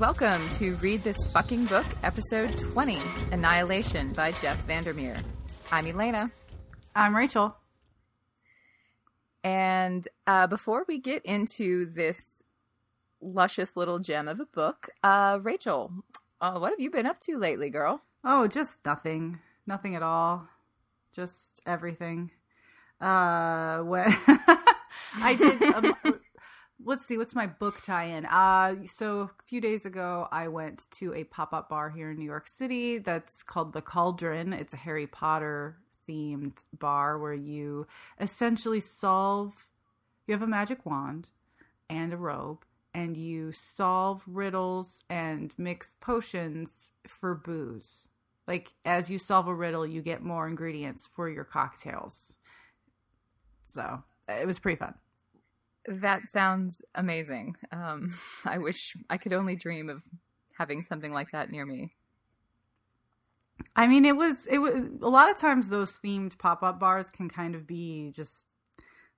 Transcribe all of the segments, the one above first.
Welcome to Read This Fucking Book, episode 20 Annihilation by Jeff Vandermeer. I'm Elena. I'm Rachel. And uh, before we get into this luscious little gem of a book, uh, Rachel, uh, what have you been up to lately, girl? Oh, just nothing. Nothing at all. Just everything. Uh, when I did. Um, let's see, what's my book tie-in? Uh, so a few days ago, I went to a pop-up bar here in New York City that's called the Cauldron. It's a Harry Potter themed bar where you essentially solve. You have a magic wand and a robe, and you solve riddles and mix potions for booze. Like as you solve a riddle, you get more ingredients for your cocktails. So it was pretty fun. That sounds amazing. Um, I wish I could only dream of having something like that near me. I mean, it was it was a lot of times those themed pop up bars can kind of be just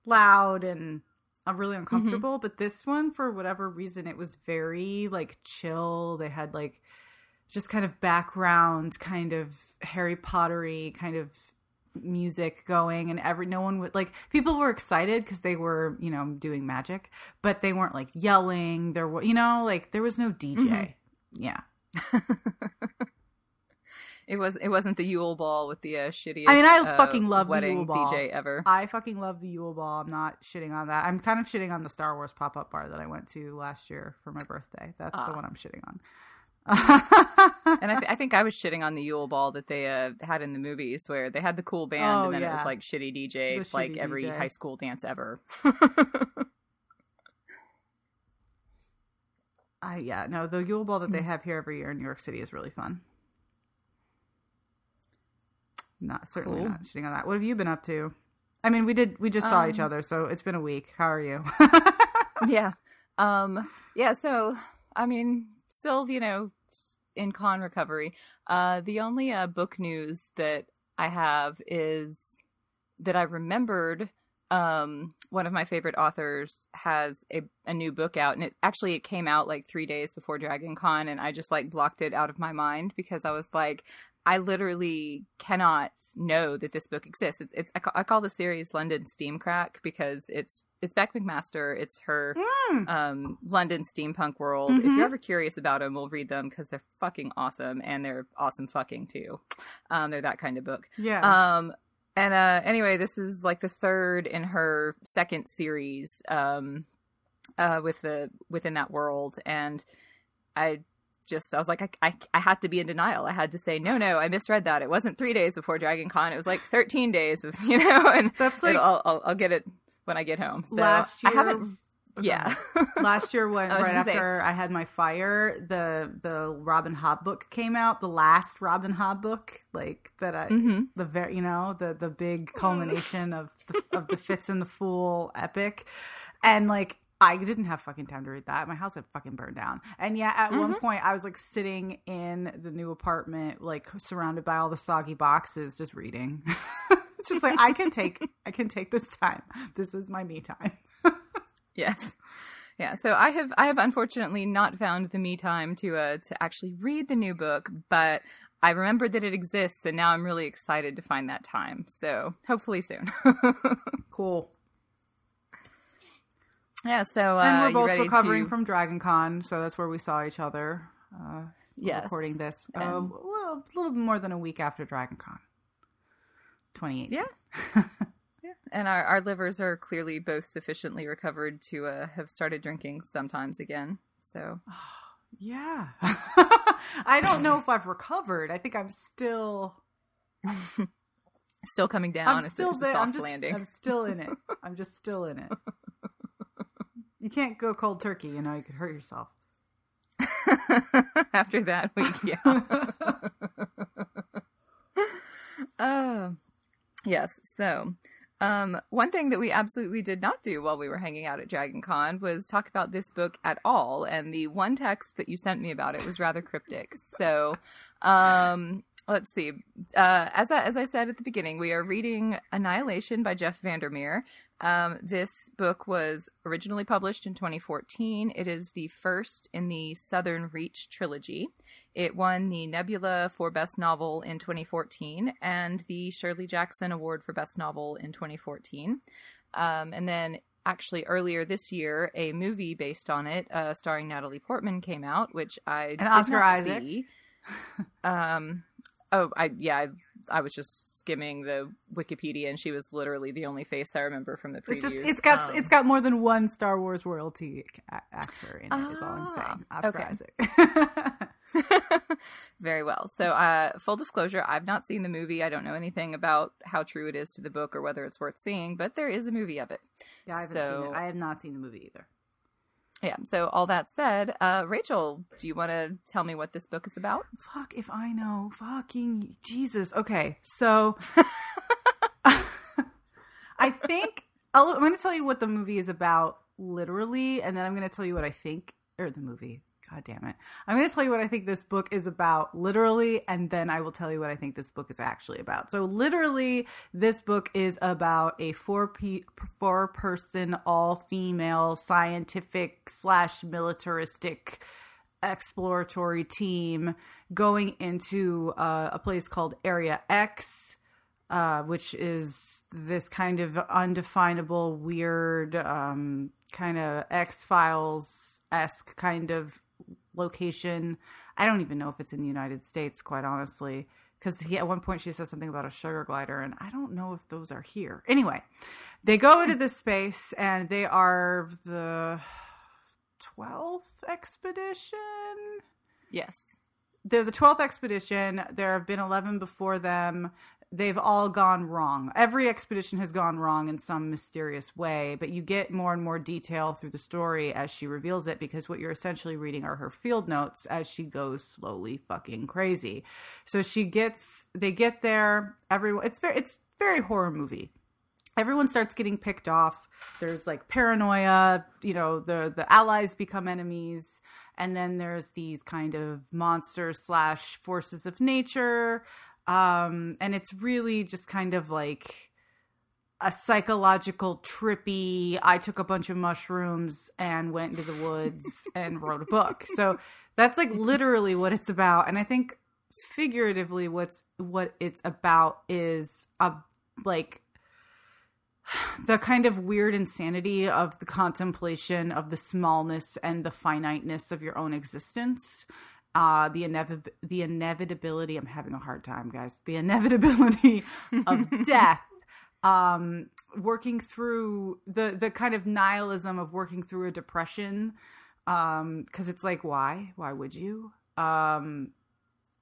loud and uh, really uncomfortable. Mm-hmm. But this one, for whatever reason, it was very like chill. They had like just kind of background, kind of Harry Pottery kind of music going and every no one would like people were excited because they were you know doing magic but they weren't like yelling there were you know like there was no dj mm-hmm. yeah it was it wasn't the Yule Ball with the uh, shittiest. I mean, I uh, fucking love wedding the Yule Ball. DJ ever. I fucking love the Yule Ball. I'm not shitting on that. I'm kind of shitting on the Star Wars pop up bar that I went to last year for my birthday. That's the ah. one I'm shitting on. and I, th- I, think I was shitting on the Yule Ball that they uh, had in the movies, where they had the cool band, oh, and then yeah. it was like shitty DJ, the like shitty every DJ. high school dance ever. I yeah no the Yule Ball that they mm. have here every year in New York City is really fun. Not certainly cool. not shitting on that. What have you been up to? I mean, we did we just saw um, each other, so it's been a week. How are you? yeah, um, yeah. So I mean, still, you know, in con recovery. Uh, the only uh, book news that I have is that I remembered um, one of my favorite authors has a, a new book out, and it actually it came out like three days before Dragon Con, and I just like blocked it out of my mind because I was like, I literally cannot know that this book exists. It's, it's I, call, I, call, the series London Steam Crack because it's it's Bec McMaster. It's her mm. um, London steampunk world. Mm-hmm. If you're ever curious about them, we'll read them because they're fucking awesome and they're awesome fucking too. Um, they're that kind of book. Yeah. Um, and uh, anyway, this is like the third in her second series um, uh, with the within that world, and I just I was like I, I, I had to be in denial. I had to say no, no, I misread that. It wasn't three days before Dragon Con. It was like thirteen days. Of, you know, and that's like I'll, I'll, I'll get it when I get home. So last year, I haven't. Yeah, last year when right after say. I had my fire, the the Robin Hobb book came out. The last Robin Hobb book, like that. I mm-hmm. the very you know the the big culmination of the, of the Fitz and the Fool epic, and like I didn't have fucking time to read that. My house had fucking burned down. And yeah, at mm-hmm. one point I was like sitting in the new apartment, like surrounded by all the soggy boxes, just reading. just like I can take I can take this time. This is my me time. yes. Yeah, so I have I have unfortunately not found the me time to uh to actually read the new book, but I remembered that it exists and now I'm really excited to find that time. So, hopefully soon. cool. Yeah, so uh, and we're both recovering to... from Dragon Con, so that's where we saw each other. Uh, yes, recording this uh, a little, little more than a week after Dragon Con, 2018. Yeah, yeah, and our our livers are clearly both sufficiently recovered to uh, have started drinking sometimes again. So, yeah, I don't know if I've recovered. I think I'm still. still coming down. I'm still there. I'm just, landing. I'm still in it. I'm just still in it. You can't go cold turkey, you know, you could hurt yourself. After that week, yeah. uh, yes, so um, one thing that we absolutely did not do while we were hanging out at Dragon Con was talk about this book at all. And the one text that you sent me about it was rather cryptic. So, um, let's see. Uh, as I, as I said at the beginning, we are reading Annihilation by Jeff Vandermeer. Um, this book was originally published in 2014. It is the first in the Southern Reach trilogy. It won the Nebula for Best Novel in 2014 and the Shirley Jackson Award for Best Novel in 2014. Um, and then actually earlier this year, a movie based on it, uh, starring Natalie Portman, came out, which I and Oscar Isaac. See. um, oh, I yeah, I, I, was just skimming the Wikipedia, and she was literally the only face I remember from the previews. It's, just, it's got um, it's got more than one Star Wars royalty actor in it. Uh, is all I'm saying. Ah, Oscar okay. Isaac. Very well. So, uh, full disclosure, I've not seen the movie. I don't know anything about how true it is to the book or whether it's worth seeing, but there is a movie of it. Yeah, I haven't so, seen it. I have not seen the movie either. Yeah. So, all that said, uh, Rachel, do you want to tell me what this book is about? Fuck if I know. Fucking Jesus. Okay. So, I think i am going to tell you what the movie is about, literally, and then I'm going to tell you what I think, or the movie, God damn it. I'm going to tell you what I think this book is about, literally, and then I will tell you what I think this book is actually about. So, literally, this book is about a four pe- four person, all female, scientific slash militaristic exploratory team going into uh, a place called Area X. Uh, which is this kind of undefinable, weird, um, kind of X Files esque kind of location. I don't even know if it's in the United States, quite honestly, because at one point she says something about a sugar glider, and I don't know if those are here. Anyway, they go into this space, and they are the twelfth expedition. Yes. There's a 12th expedition. There have been 11 before them they've all gone wrong. Every expedition has gone wrong in some mysterious way, but you get more and more detail through the story as she reveals it because what you're essentially reading are her field notes as she goes slowly fucking crazy. So she gets they get there, everyone it's very it's very horror movie. Everyone starts getting picked off. There's like paranoia, you know, the the allies become enemies and then there's these kind of monsters slash forces of nature um, and it's really just kind of like a psychological trippy i took a bunch of mushrooms and went into the woods and wrote a book. So that's like literally what it's about. And i think figuratively what's what it's about is a like the kind of weird insanity of the contemplation of the smallness and the finiteness of your own existence uh, the inevi- the inevitability. I'm having a hard time, guys. The inevitability of death. Um, working through the the kind of nihilism of working through a depression. Um, because it's like, why? Why would you? Um,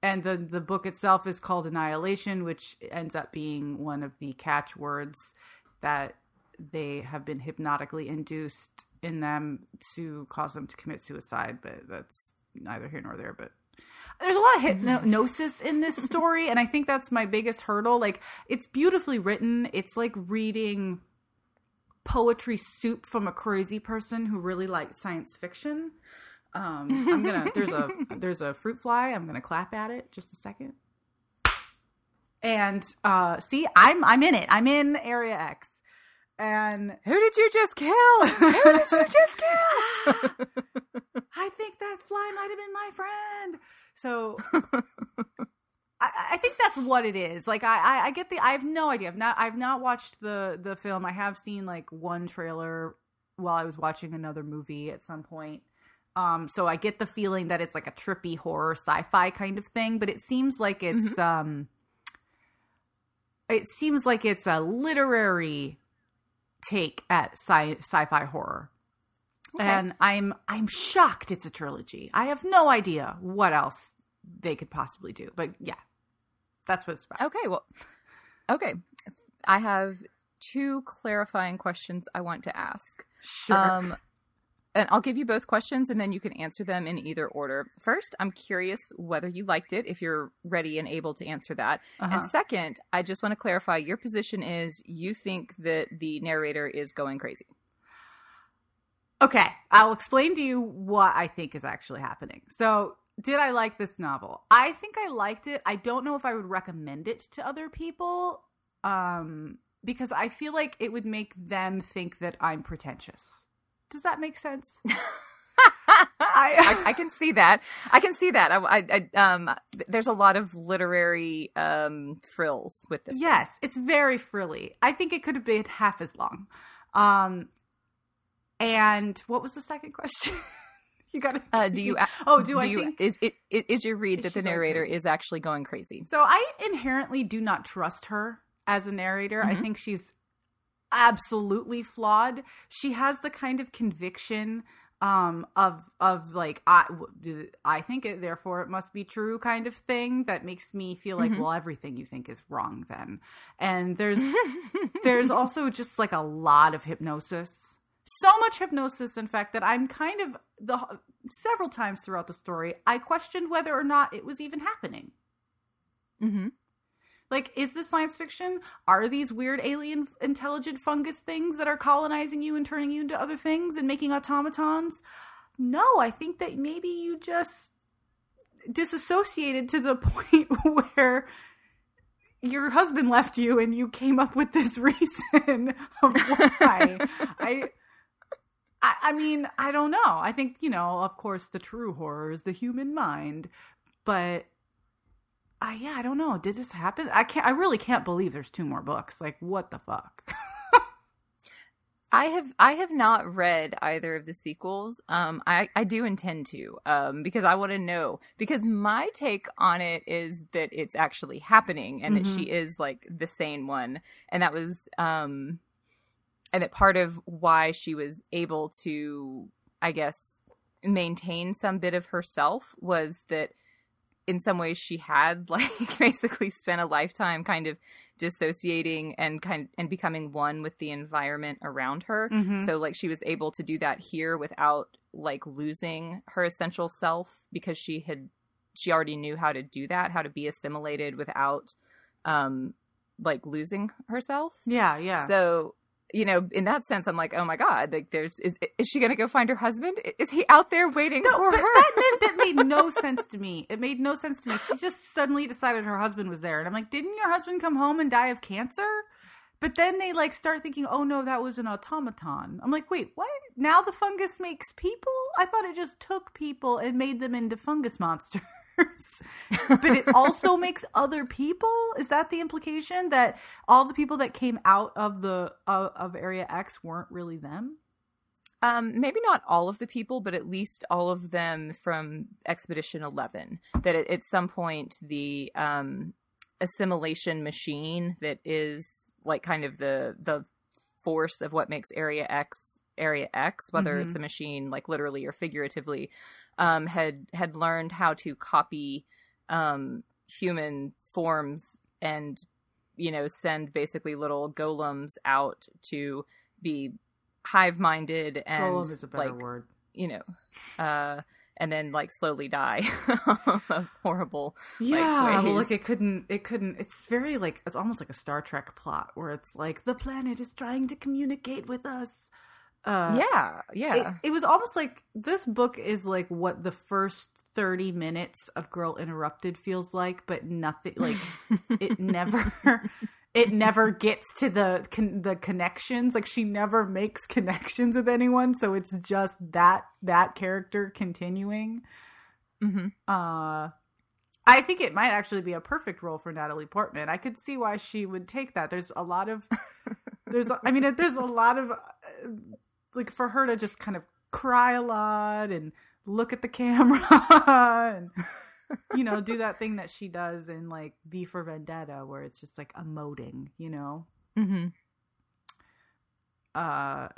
and the the book itself is called Annihilation, which ends up being one of the catchwords that they have been hypnotically induced in them to cause them to commit suicide. But that's neither here nor there, but there's a lot of hypnosis in this story, and I think that's my biggest hurdle. Like, it's beautifully written. It's like reading poetry soup from a crazy person who really likes science fiction. Um, I'm gonna there's a there's a fruit fly. I'm gonna clap at it just a second. And uh, see, I'm I'm in it. I'm in Area X. And who did you just kill? who did you just kill? I think that fly might have been my friend. So I, I, think that's what it is. Like I, I, I get the I have no idea. I've not I've not watched the the film. I have seen like one trailer while I was watching another movie at some point. Um, so I get the feeling that it's like a trippy horror sci-fi kind of thing, but it seems like it's mm-hmm. um it seems like it's a literary take at sci- sci-fi horror. Okay. And I'm I'm shocked it's a trilogy. I have no idea what else they could possibly do. But yeah. That's what it's about. Okay, well Okay. I have two clarifying questions I want to ask. Sure. Um, and I'll give you both questions and then you can answer them in either order. First, I'm curious whether you liked it, if you're ready and able to answer that. Uh-huh. And second, I just want to clarify your position is you think that the narrator is going crazy. Okay, I'll explain to you what I think is actually happening. So, did I like this novel? I think I liked it. I don't know if I would recommend it to other people. Um, because I feel like it would make them think that I'm pretentious. Does that make sense? I, I, can see that. I can see that. I, I, I, um, there's a lot of literary um frills with this. Yes, one. it's very frilly. I think it could have been half as long. Um, and what was the second question? you got to. Uh, do you? oh, do, do I you, think is it is your read that the narrator is actually going crazy? So I inherently do not trust her as a narrator. Mm-hmm. I think she's absolutely flawed. She has the kind of conviction um of of like i i think it therefore it must be true kind of thing that makes me feel like mm-hmm. well everything you think is wrong then and there's there's also just like a lot of hypnosis so much hypnosis in fact that i'm kind of the several times throughout the story i questioned whether or not it was even happening mm-hmm like, is this science fiction? Are these weird alien intelligent fungus things that are colonizing you and turning you into other things and making automatons? No, I think that maybe you just disassociated to the point where your husband left you and you came up with this reason of why. I, I I mean, I don't know. I think, you know, of course the true horror is the human mind, but I yeah, I don't know. Did this happen? I can't. I really can't believe there's two more books. Like, what the fuck? I have I have not read either of the sequels. Um, I I do intend to. Um, because I want to know. Because my take on it is that it's actually happening and mm-hmm. that she mm-hmm. is like the sane one, and that was um, and that part of why she was able to, I guess, maintain some bit of herself was that in some ways she had like basically spent a lifetime kind of dissociating and kind and becoming one with the environment around her. Mm-hmm. so like she was able to do that here without like losing her essential self because she had she already knew how to do that how to be assimilated without um like losing herself. Yeah yeah. So you know, in that sense, I'm like, oh my god, like, there's is is she gonna go find her husband? Is he out there waiting no, for her? That, that made no sense to me. It made no sense to me. She just suddenly decided her husband was there, and I'm like, didn't your husband come home and die of cancer? But then they like start thinking, oh no, that was an automaton. I'm like, wait, what? Now the fungus makes people? I thought it just took people and made them into fungus monsters. but it also makes other people. Is that the implication that all the people that came out of the uh, of Area X weren't really them? Um, maybe not all of the people, but at least all of them from Expedition Eleven. That at, at some point the um, assimilation machine that is like kind of the the force of what makes Area X Area X, whether mm-hmm. it's a machine like literally or figuratively, um, had had learned how to copy um, human forms and you know send basically little golems out to be hive minded and golem is a better like, word. you know uh and then like slowly die horrible yeah like, well like it couldn't it couldn't it's very like it's almost like a star trek plot where it's like the planet is trying to communicate with us uh, yeah, yeah. It, it, was almost like this book is like what the first 30 minutes of Girl Interrupted feels like, but nothing like it never it never gets to the con- the connections. Like she never makes connections with anyone, so it's just that that character continuing. Mm-hmm. Uh I think it might actually be a perfect role for Natalie Portman. I could see why she would take that. There's a lot of there's I mean there's a lot of uh, like for her to just kind of cry a lot and look at the camera and you know do that thing that she does in like V for Vendetta where it's just like emoting, you know. Mm-hmm. Uh,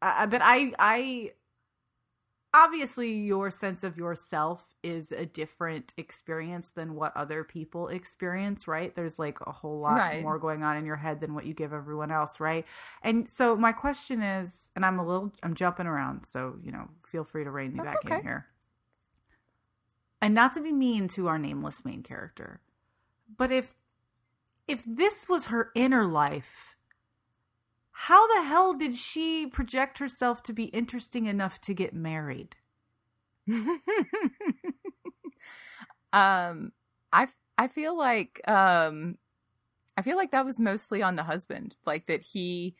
I, but I I obviously your sense of yourself is a different experience than what other people experience right there's like a whole lot right. more going on in your head than what you give everyone else right and so my question is and i'm a little i'm jumping around so you know feel free to rein me That's back okay. in here and not to be mean to our nameless main character but if if this was her inner life how the hell did she project herself to be interesting enough to get married? um I I feel like um I feel like that was mostly on the husband, like that he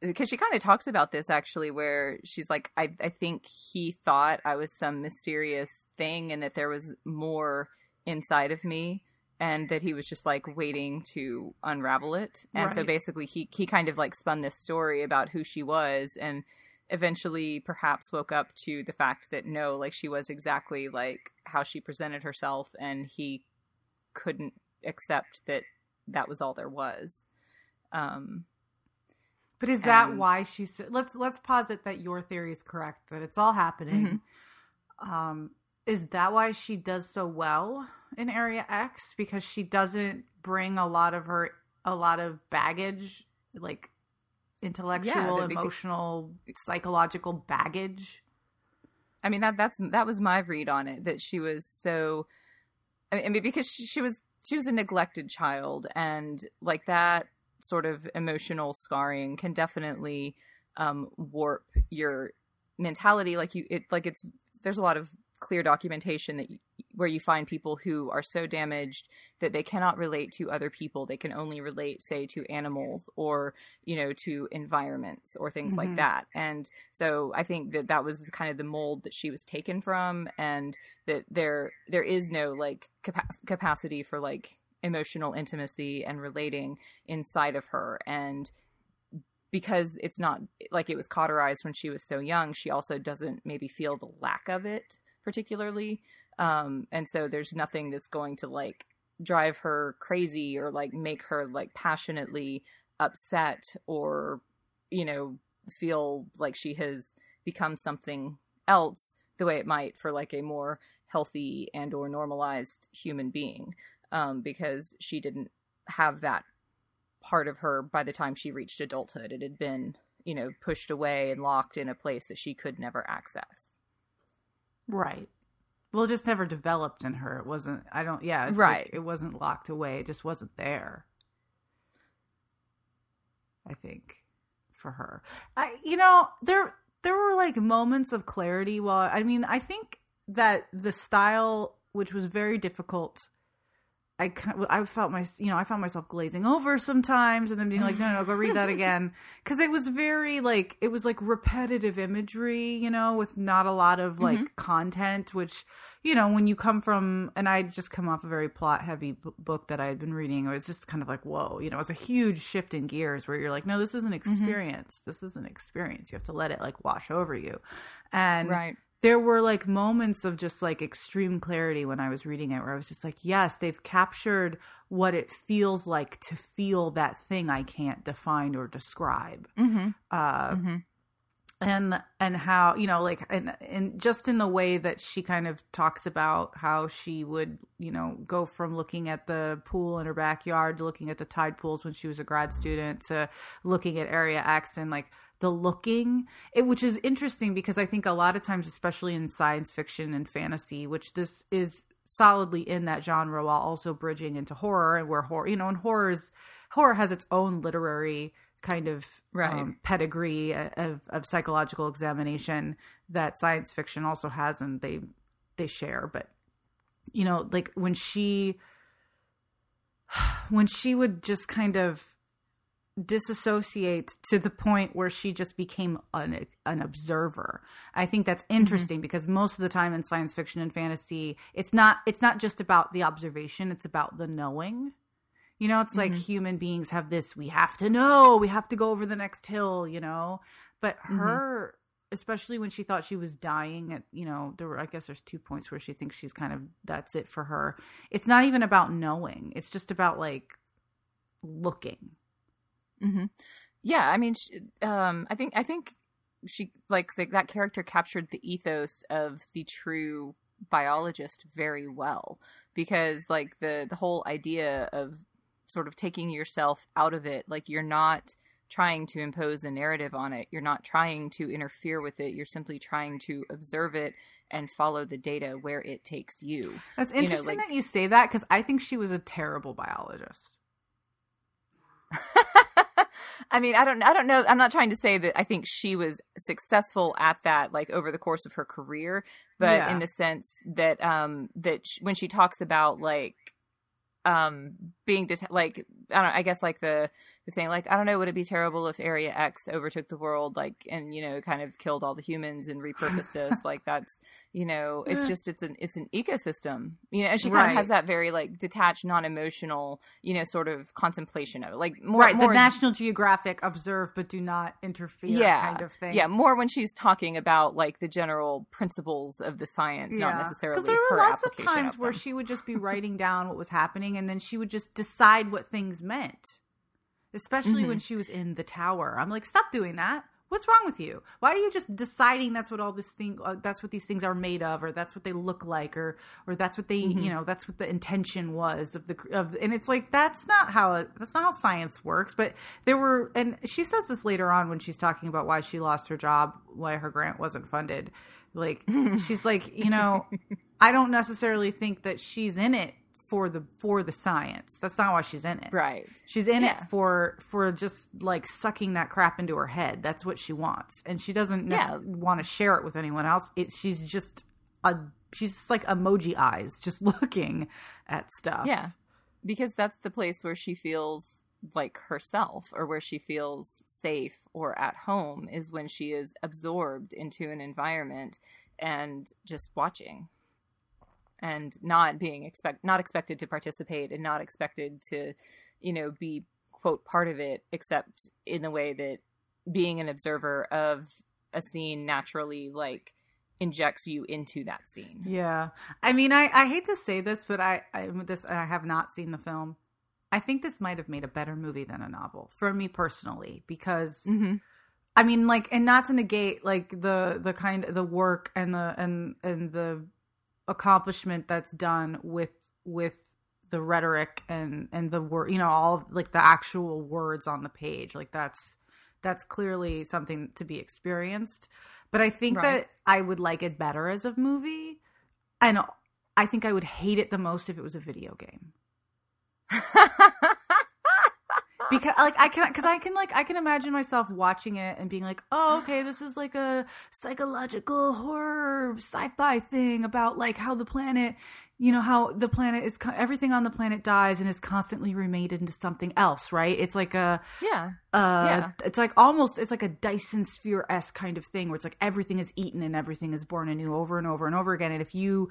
because she kind of talks about this actually where she's like I I think he thought I was some mysterious thing and that there was more inside of me and that he was just like waiting to unravel it. And right. so basically he he kind of like spun this story about who she was and eventually perhaps woke up to the fact that no, like she was exactly like how she presented herself and he couldn't accept that that was all there was. Um but is that and... why she's let's let's posit that your theory is correct that it's all happening. Mm-hmm. Um is that why she does so well in Area X because she doesn't bring a lot of her a lot of baggage like intellectual, yeah, emotional, psychological baggage. I mean that that's that was my read on it that she was so I mean because she, she was she was a neglected child and like that sort of emotional scarring can definitely um, warp your mentality like you it like it's there's a lot of clear documentation that where you find people who are so damaged that they cannot relate to other people. They can only relate say to animals or you know to environments or things mm-hmm. like that. And so i think that that was kind of the mold that she was taken from and that there there is no like capa- capacity for like emotional intimacy and relating inside of her. And because it's not like it was cauterized when she was so young she also doesn't maybe feel the lack of it particularly um and so there's nothing that's going to like drive her crazy or like make her like passionately upset or you know feel like she has become something else the way it might for like a more healthy and or normalized human being um, because she didn't have that part of her by the time she reached adulthood. It had been you know pushed away and locked in a place that she could never access. Right well, it just never developed in her. It wasn't. I don't. Yeah, right. Like, it wasn't locked away. It just wasn't there. I think for her, I you know there there were like moments of clarity. While I mean, I think that the style, which was very difficult I I felt my you know I found myself glazing over sometimes and then being like no no go read that again because it was very like it was like repetitive imagery you know with not a lot of like mm-hmm. content which you know when you come from and I just come off a very plot heavy b- book that I had been reading it was just kind of like whoa you know it was a huge shift in gears where you're like no this is an mm-hmm. experience mm-hmm. this is an experience you have to let it like wash over you and right there were like moments of just like extreme clarity when I was reading it where I was just like, yes, they've captured what it feels like to feel that thing I can't define or describe. Mm-hmm. Uh, mm-hmm. And and how you know like and and just in the way that she kind of talks about how she would you know go from looking at the pool in her backyard to looking at the tide pools when she was a grad student to looking at Area X and like the looking it, which is interesting because i think a lot of times especially in science fiction and fantasy which this is solidly in that genre while also bridging into horror and where horror you know and horrors horror has its own literary kind of right. um, pedigree of, of psychological examination that science fiction also has and they they share but you know like when she when she would just kind of disassociate to the point where she just became an, an observer. I think that's mm-hmm. interesting mm-hmm. because most of the time in science fiction and fantasy, it's not it's not just about the observation, it's about the knowing. You know, it's mm-hmm. like human beings have this we have to know, we have to go over the next hill, you know. But mm-hmm. her mm-hmm. especially when she thought she was dying at, you know, there were I guess there's two points where she thinks she's kind of that's it for her. It's not even about knowing. It's just about like looking Mm-hmm. Yeah, I mean, she, um, I think I think she like the, that character captured the ethos of the true biologist very well because like the the whole idea of sort of taking yourself out of it. Like you're not trying to impose a narrative on it. You're not trying to interfere with it. You're simply trying to observe it and follow the data where it takes you. That's interesting you know, like, that you say that because i think she was a terrible biologist. I mean, I don't, I don't know. I'm not trying to say that I think she was successful at that, like over the course of her career, but yeah. in the sense that, um, that sh- when she talks about like, um, being det- like I don't. I guess like the the thing like I don't know. Would it be terrible if Area X overtook the world like and you know kind of killed all the humans and repurposed us? Like that's you know it's just it's an it's an ecosystem. You know, and she kind Right. of has that very like detached, non emotional you know sort of contemplation of it. Like more right, more the National Geographic observe but do not interfere yeah, kind of thing. Yeah, more when she's talking about like the general principles of the science, not necessarily Because there were lots of times where she would just be writing down what was happening, and then she would just decide what things meant. Especially Mm-hmm. when she was in the tower, I'm like, stop doing that. What's wrong with you? Why are you just deciding that's what all this thing, uh, that's what these things are made of, or that's what they look like, or or that's what they, Mm-hmm. you know, that's what the intention was of the of, and it's like that's not how that's not how science works. But there were, and she says this later on when she's talking about why she lost her job, why her grant wasn't funded. Like she's like, you know, I don't necessarily think that she's in it for the for the science. That's not why she's in it. right. She's in Yeah. it for for just like sucking that crap into her head. That's what she wants, and she doesn't Yeah. want to share it with anyone else. It she's just a she's just like emoji eyes, just looking at stuff. Yeah. Because that's the place where she feels like herself or where she feels safe or at home is when she is absorbed into an environment and just watching and not being expect not expected to participate and not expected to you know be quote part of it except in the way that being an observer of a scene naturally like injects you into that scene Yeah. I mean, I, I hate to say this, but I, I this I have not seen the film. I think this might have made a better movie than a novel for me personally because mm-hmm. I mean, like, and not to negate like the the kind the work and the and and the accomplishment that's done with with the rhetoric and and the word, you know, all like the actual words on the page. Like that's that's clearly something to be experienced. But I think Right. that I would like it better as a movie, and I think I would hate it the most if it was a video game because like I can because I can like I can imagine myself watching it and being like, oh, okay, this is like a psychological horror sci-fi thing about like how the planet, you know, how the planet is everything on the planet dies and is constantly remade into something else, right? It's like a yeah uh Yeah. it's like almost it's like a Dyson sphere esque kind of thing where it's like everything is eaten and everything is born anew over and over and over again. And if you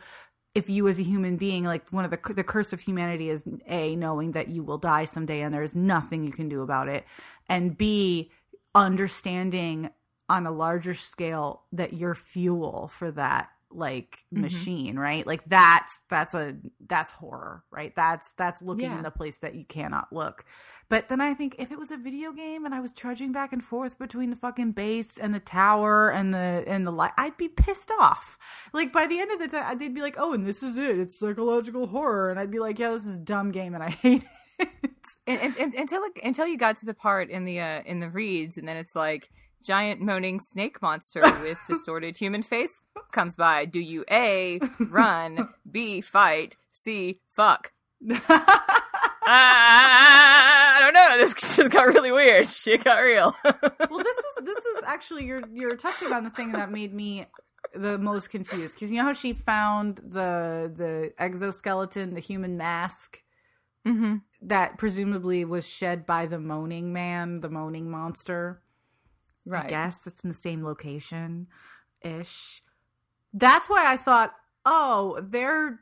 if you as a human being like one of the the curse of humanity is a knowing that you will die someday and there's nothing you can do about it and b understanding on a larger scale that you're fuel for that like Mhm. machine right like that's that's a that's horror right that's that's looking Yeah. in the place that you cannot look but then i think if it was a video game and i was trudging back and forth between the fucking base and the tower and the and the light i'd be pissed off like by the end of the time they'd be like oh and this is it it's psychological horror and i'd be like yeah this is a dumb game and i hate it and, and, until it, until you got to the part in the uh, in the reeds, and then it's like giant moaning snake monster with distorted human face comes by. Do you a run, b fight, c fuck? I don't know. This just got really weird. Shit got real. well this is this is actually you're you're touching on the thing that made me the most confused because you know how she found the the exoskeleton the human mask mm-hmm. that presumably was shed by the moaning man the moaning monster Right. I guess it's in the same location ish. That's why I thought, oh, they're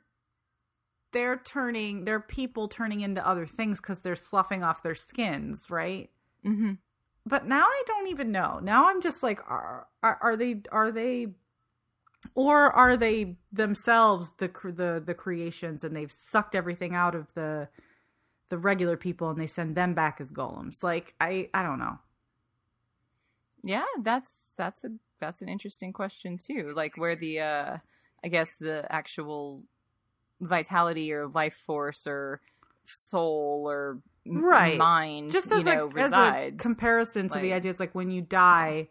they're turning they're people turning into other things because they're sloughing off their skins, right? Mm-hmm. But now I don't even know. Now I'm just like, are are, are they are they or are they themselves the the the creations and they've sucked everything out of the the regular people and they send them back as golems? Like I I don't know. Yeah, that's that's a that's an interesting question too. Like where the uh I guess the actual vitality or life force or soul or Right. mind just you as, know a, as a comparison to the idea it's like when you die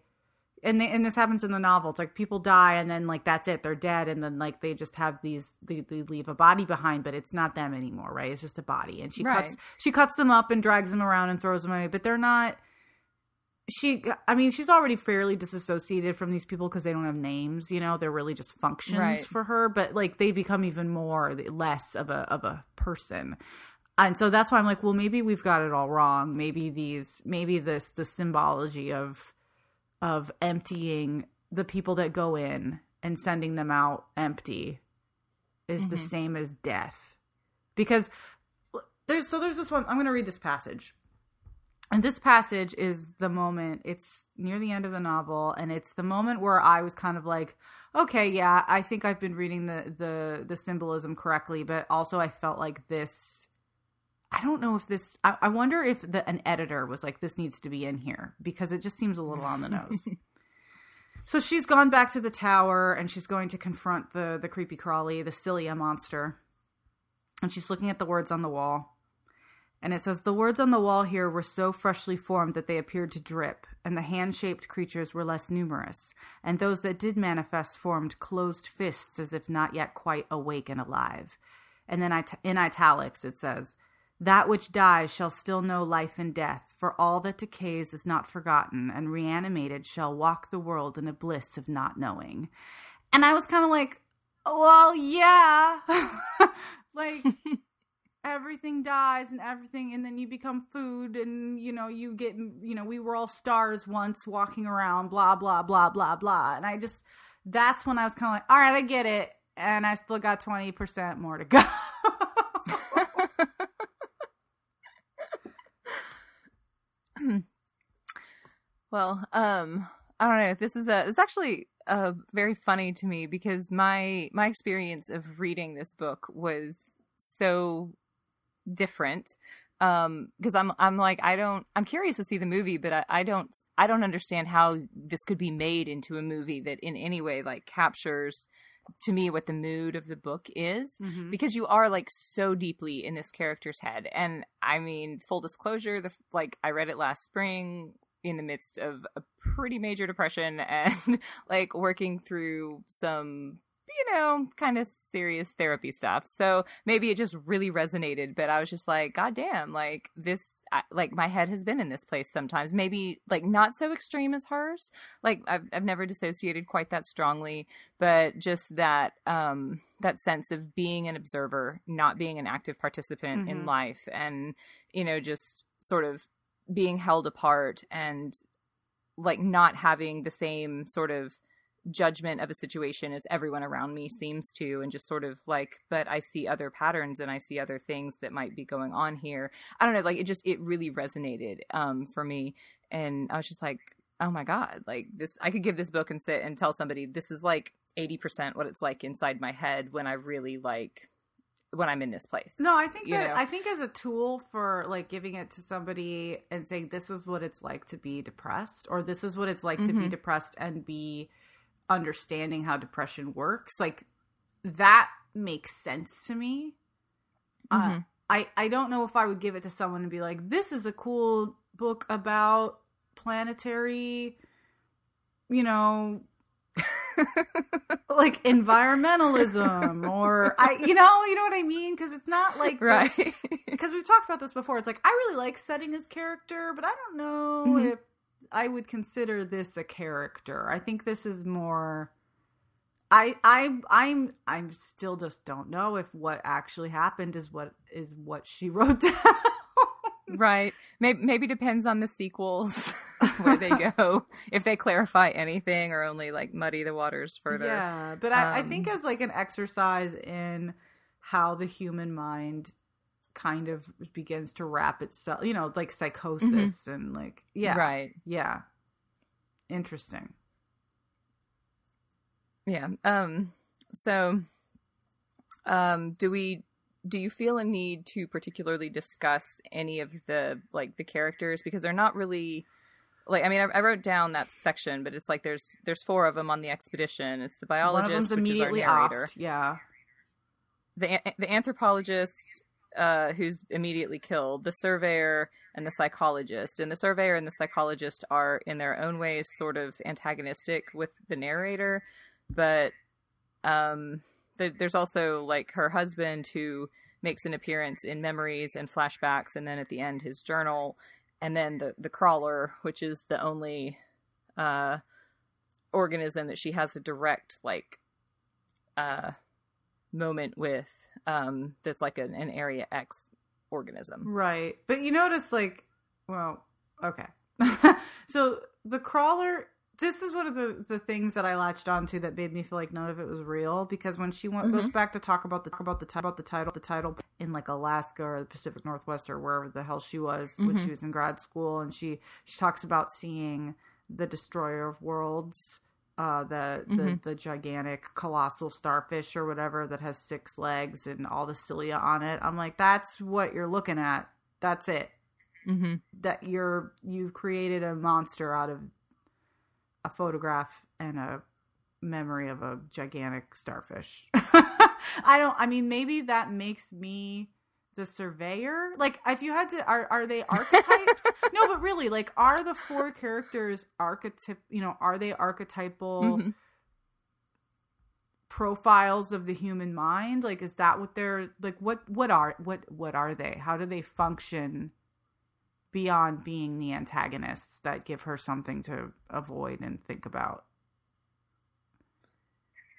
and they, and this happens in the novel it's like people die and then like that's it they're dead and then like they just have these they, they leave a body behind but it's not them anymore right? It's just a body and she cuts she cuts them up and drags them around and throws them away but they're not she i mean she's already fairly disassociated from these people because they don't have names you know they're really just functions Right. for her but like they become even more less of a of a person and so that's why I'm like, well, maybe we've got it all wrong. Maybe these, maybe this, the symbology of, of emptying the people that go in and sending them out empty is mm-hmm. the same as death. Because there's, so there's this one, I'm going to read this passage. And this passage is the moment, it's near the end of the novel, and it's the moment where I was kind of like, okay, yeah, I think I've been reading the, the, the symbolism correctly, but also I felt like this I don't know if this. I, I wonder if the, an editor was like, "This needs to be in here," because it just seems a little on the nose. so she's gone back to the tower and she's going to confront the the creepy crawly, the Cilia monster, and she's looking at the words on the wall. And it says the words on the wall here were so freshly formed that they appeared to drip, and the hand shaped creatures were less numerous, and those that did manifest formed closed fists as if not yet quite awake and alive. And then in italics it says, that which dies shall still know life and death, for all that decays is not forgotten, and reanimated shall walk the world in a bliss of not knowing. And I was kind of like, well, yeah. like, everything dies and everything, and then you become food, and, you know, you get, you know, we were all stars once walking around, blah, blah, blah, blah, blah. And I just, that's when I was kind of like, all right, I get it. And I still got 20% more to go. well, um, I don't know. This is a. It's actually uh very funny to me because my my experience of reading this book was so different um because i'm i'm like i don't i'm curious to see the movie but I, I don't i don't understand how this could be made into a movie that in any way like captures to me what the mood of the book is mm-hmm. because you are like so deeply in this character's head and i mean full disclosure the like i read it last spring in the midst of a pretty major depression and like working through some you know, kind of serious therapy stuff. So maybe it just really resonated, but I was just like, God damn, like this, I, like my head has been in this place sometimes. Maybe like not so extreme as hers. Like I've, I've never dissociated quite that strongly, but just that, um, that sense of being an observer, not being an active participant mm-hmm. in life and, you know, just sort of being held apart and like not having the same sort of judgment of a situation as everyone around me seems to and just sort of like but i see other patterns and i see other things that might be going on here i don't know like it just it really resonated um for me and i was just like oh my god like this i could give this book and sit and tell somebody this is like 80% what it's like inside my head when i really like when I'm in this place. No, I think that know? I think as a tool for like giving it to somebody and saying this is what it's like to be depressed or this is what it's like mm-hmm. to be mm-hmm. depressed and be understanding how depression works like that makes sense to me uh, mm-hmm. uh, i i don't know if i would give it to someone and be like this is a cool book about planetary you know like environmentalism or I you know you know what I mean because it's not like right because we've talked about this before it's like I really like setting his character but I don't know mm-hmm. if I would consider this a character. I think this is more I I I'm I'm still just don't know if what actually happened is what is what she wrote down. right. Maybe maybe depends on the sequels where they go. if they clarify anything or only like muddy the waters further. Yeah, but I, um, I think as like an exercise in how the human mind kind of begins to wrap itself, you know, like psychosis mm-hmm. and like yeah. Right. Yeah. Interesting. Yeah. Um so um do we do you feel a need to particularly discuss any of the like the characters because they're not really like I mean I, I, wrote down that section, but it's like there's there's four of them on the expedition. It's the biologist, which is our narrator. Yeah. The the anthropologist, uh, who's immediately killed, the surveyor and the psychologist. And the surveyor and the psychologist are, in their own ways, sort of antagonistic with the narrator. But um, th- there's also like her husband who makes an appearance in memories and flashbacks, and then at the end, his journal. And then the, the crawler, which is the only uh, organism that she has a direct, like, uh, moment with um, that's like an, an Area X organism. Right. But you notice, like, well, okay. so the crawler, this is one of the, the things that I latched onto that made me feel like none of it was real because when she went, goes back to talk about the about the about the title the title in like Alaska or the Pacific Northwest or wherever the hell she was when she was in grad school and she she talks about seeing the destroyer of worlds uh the the, the gigantic colossal starfish or whatever that has six legs and all the cilia on it. I'm like that's what you're looking at. That's it. Mm-hmm. that you're you've created a monster out of a photograph and a memory of a gigantic starfish. I don't i mean maybe that makes me the surveyor? Like if you had to are are they archetypes? No but really like are the four characters archetype you know are they archetypal Mhm. profiles of the human mind? Like is that what they're like what what are what what are they? How do they function beyond being the antagonists that give her something to avoid and think about?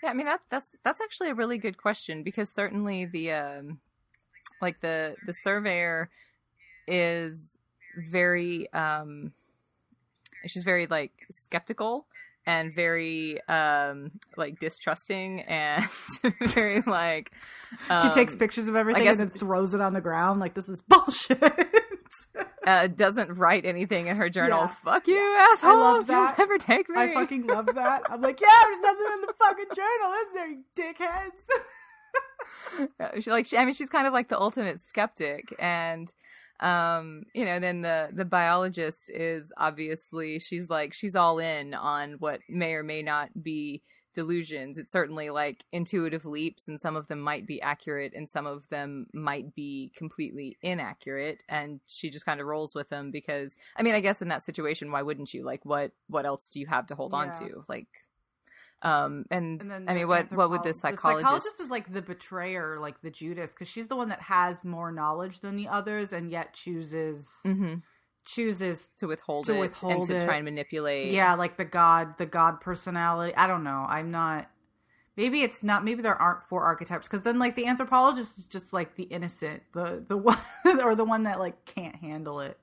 Yeah, I mean that that's that's actually a really good question because certainly the um like the the surveyor is very um she's very like skeptical and very um like distrusting and very like she takes um, pictures of everything guess- and then throws it on the ground like this is bullshit uh, doesn't write anything in her journal. Yeah. Fuck you, assholes! You'll never take me. i fucking love that i'm like yeah there's nothing in the fucking journal is there you dickheads she like she, I mean she's kind of like the ultimate skeptic and um you know then the the biologist is obviously she's like she's all in on what may or may not be delusions. It's certainly like intuitive leaps and some of them might be accurate and some of them might be completely inaccurate. And she just kind of rolls with them because i mean i guess in that situation why wouldn't you? Like what what else do you have to hold on to? Like um and, And then i the mean what what would the psychologist, The psychologist is like the betrayer, like the Judas, because she's the one that has more knowledge than the others, and yet chooses Mhm. chooses. to withhold To it and to it. try and manipulate Yeah, like the god, the god personality. I don't know. I'm not. Maybe it's not. Maybe there aren't four archetypes because then, like, the anthropologist is just like the innocent, the the one or the one that like can't handle it.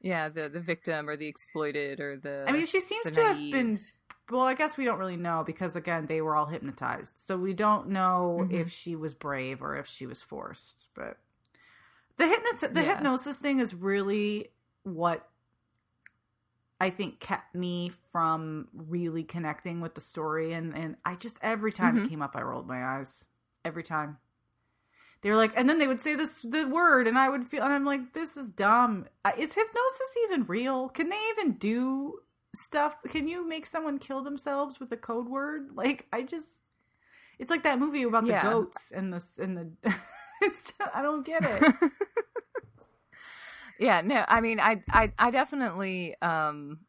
yeah the the victim or the exploited or the I mean, she seems to have been. Well, I guess we don't really know because again, they were all hypnotized, so we don't know Mhm. if she was brave or if she was forced. But the hypnot the Yeah. hypnosis thing is really what I think kept me from really connecting with the story, and and I just every time Mhm. it came up, I rolled my eyes every time. They were like, and then they would say this the word, and I would feel, and I'm like, this is dumb. Uh, Is hypnosis even real? Can they even do stuff? Can you make someone kill themselves with a code word? Like, I just, it's like that movie about Yeah. the goats and the and the. it's just, I don't get it. yeah no i mean i i, I definitely um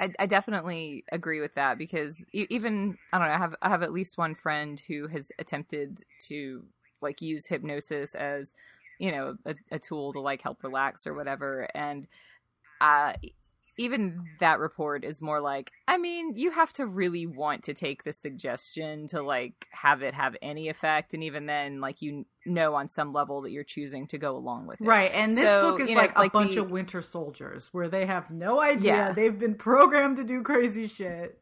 I, I definitely agree with that because even I don't know I have I have at least one friend who has attempted to like use hypnosis as you know a, a tool to like help relax or whatever and uh even that report is more like I mean you have to really want to take the suggestion to like have it have any effect and even then like you know on some level that you're choosing to go along with it Right, and this So, book is you know, like a like bunch the- of winter soldiers where they have no idea. Yeah. They've been programmed to do crazy shit.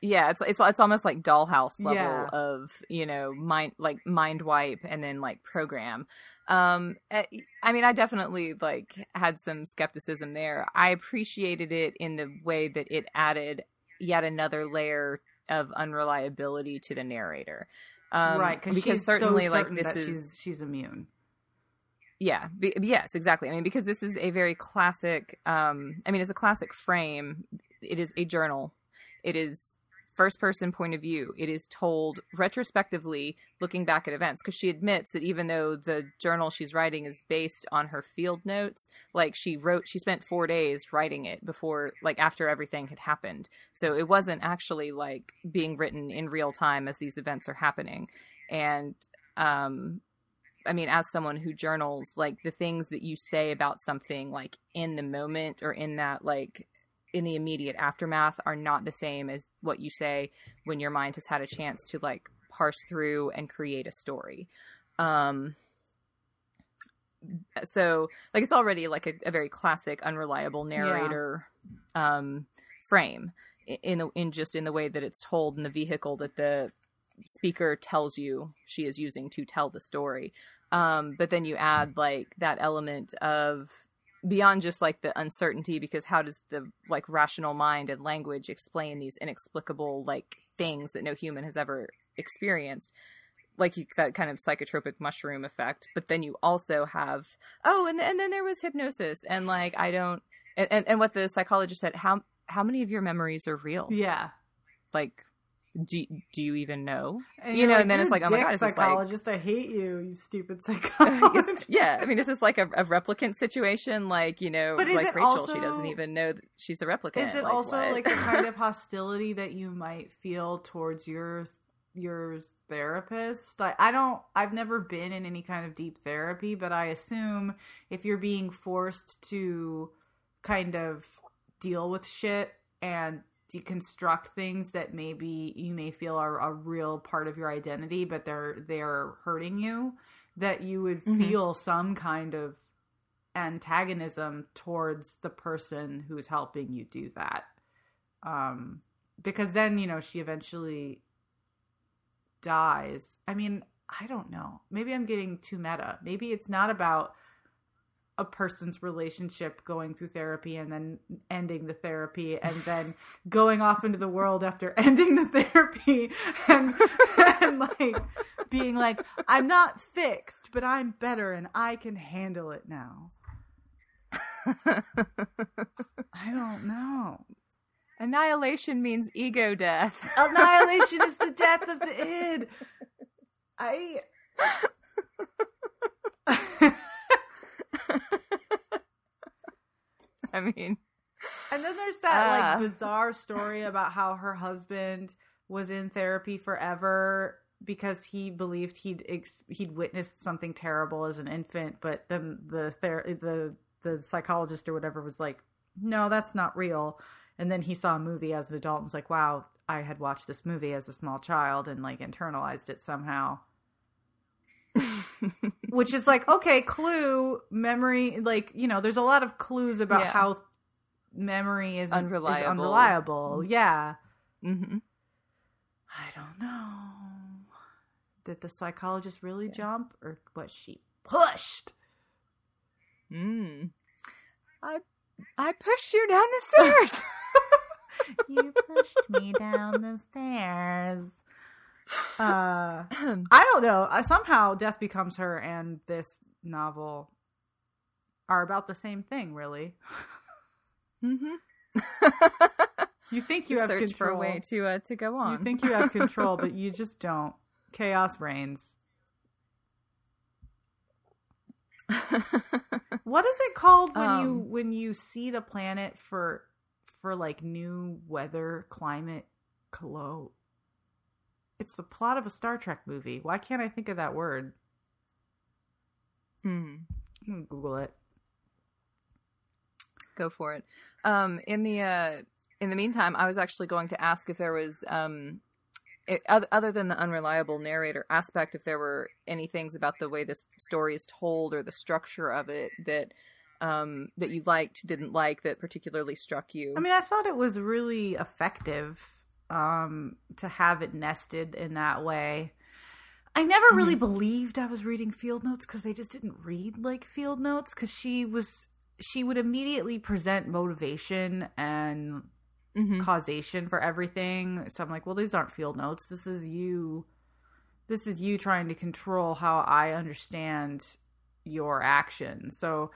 Yeah, it's it's it's almost like dollhouse level Yeah. of you know mind like mind wipe and then like program. Um, eh, I mean, I definitely like had some skepticism there. I appreciated it in the way that it added yet another layer of unreliability to the narrator. Um, right, because she's certainly so like this is she's she's immune. yeah be, yes exactly i mean because this is a very classic um i mean it's a classic frame it is a journal it is first person point of view it is told retrospectively looking back at events because she admits that even though the journal she's writing is based on her field notes like she wrote she spent four days writing it before like after everything had happened. So it wasn't actually like being written in real time as these events are happening. And um I mean, as someone who journals, like the things that you say about something, like in the moment or in that, like in the immediate aftermath, are not the same as what you say when your mind has had a chance to like parse through and create a story. Um, so like it's already like a, a very classic unreliable narrator yeah. um frame in the in just in the way that it's told in the vehicle that the speaker tells you she is using to tell the story um but then you add like that element of beyond just like the uncertainty because how does the like rational mind and language explain these inexplicable like things that no human has ever experienced? Like you, that kind of psychotropic mushroom effect but then you also have oh and, and then there was hypnosis and like i don't and, and, and what the psychologist said how how many of your memories are real? Yeah. Like do, do you even know? And you know, like, and then it's like, oh my god, psychologist, like, I hate you, you stupid psychologist. yeah, I mean, this is this like a, a, replicant situation? Like, you know, but like Rachel, also, she doesn't even know that she's a replicant. Is it like, also what? like a kind of hostility that you might feel towards your your therapist? Like, I don't, I've never been in any kind of deep therapy, but I assume if you're being forced to kind of deal with shit and deconstruct things that maybe you may feel are a real part of your identity but they're they're hurting you that you would mm-hmm. feel some kind of antagonism towards the person who's helping you do that. Um because then you know she eventually dies. I mean i don't know. Maybe i'm getting too meta. Maybe it's not about a person's relationship going through therapy and then ending the therapy and then going off into the world after ending the therapy and, and like being like i'm not fixed but i'm better and i can handle it now. I don't know. Annihilation means ego death. Annihilation is the death of the id. I I mean, and then there's that uh, like bizarre story about how her husband was in therapy forever because he believed he'd ex- he'd witnessed something terrible as an infant, but then the ther- the the psychologist or whatever was like, "No, that's not real." And then he saw a movie as an adult and was like, "Wow, I had watched this movie as a small child and like internalized it somehow." Which is like, okay, clue, memory, like, you know, there's a lot of clues about yeah. how memory is unreliable. Is unreliable. Mm-hmm. Yeah. Mm-hmm. I don't know. Did the psychologist really yeah. jump or was she pushed? Hmm. I I pushed you down the stairs. you pushed me down the stairs. Uh, I don't know. Uh, somehow, Death Becomes Her and this novel are about the same thing, really. Mm-hmm. you think you have search control. for a way to uh, to go on. You think you have control, but you just don't. Chaos reigns. what is it called when um, you when you see the planet for for like new weather climate clo it's the plot of a Star Trek movie. Why can't I think of that word? Hmm. Google it. Go for it. Um, in the uh, in the meantime, I was actually going to ask if there was um, it, other than the unreliable narrator aspect, if there were any things about the way this story is told or the structure of it that um, that you liked, didn't like, that particularly struck you. I mean, I thought it was really effective um, to have it nested in that way. I never mm-hmm. really believed I was reading field notes because they just didn't read like field notes because she was she would immediately present motivation and mm-hmm. causation for everything. So I'm like, well, these aren't field notes. This is you. This is you trying to control how I understand your actions. So,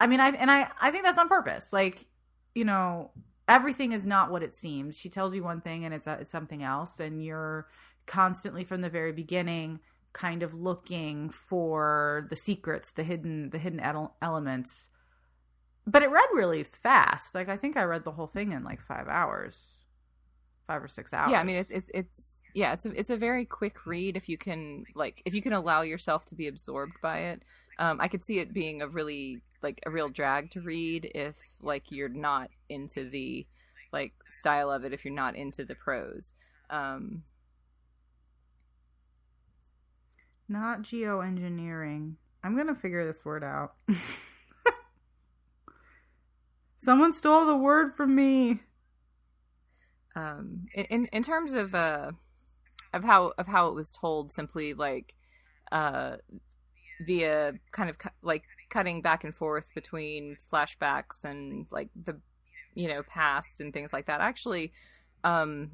I mean, I and I I think that's on purpose. Like, you know, everything is not what it seems. She tells you one thing and it's, a, it's something else, and you're constantly from the very beginning kind of looking for the secrets, the hidden the hidden elements. But it read really fast. Like I think I read the whole thing in like five hours, five or six hours. Yeah, I mean it's it's it's yeah it's a it's a very quick read if you can like if you can allow yourself to be absorbed by it. Um, I could see it being a really like a real drag to read if like you're not into the like style of it if you're not into the prose um not geoengineering I'm gonna figure this word out. Someone stole the word from me. Um, in in terms of uh of how of how it was told, simply like uh via kind of like cutting back and forth between flashbacks and like the you know past and things like that. Actually, um,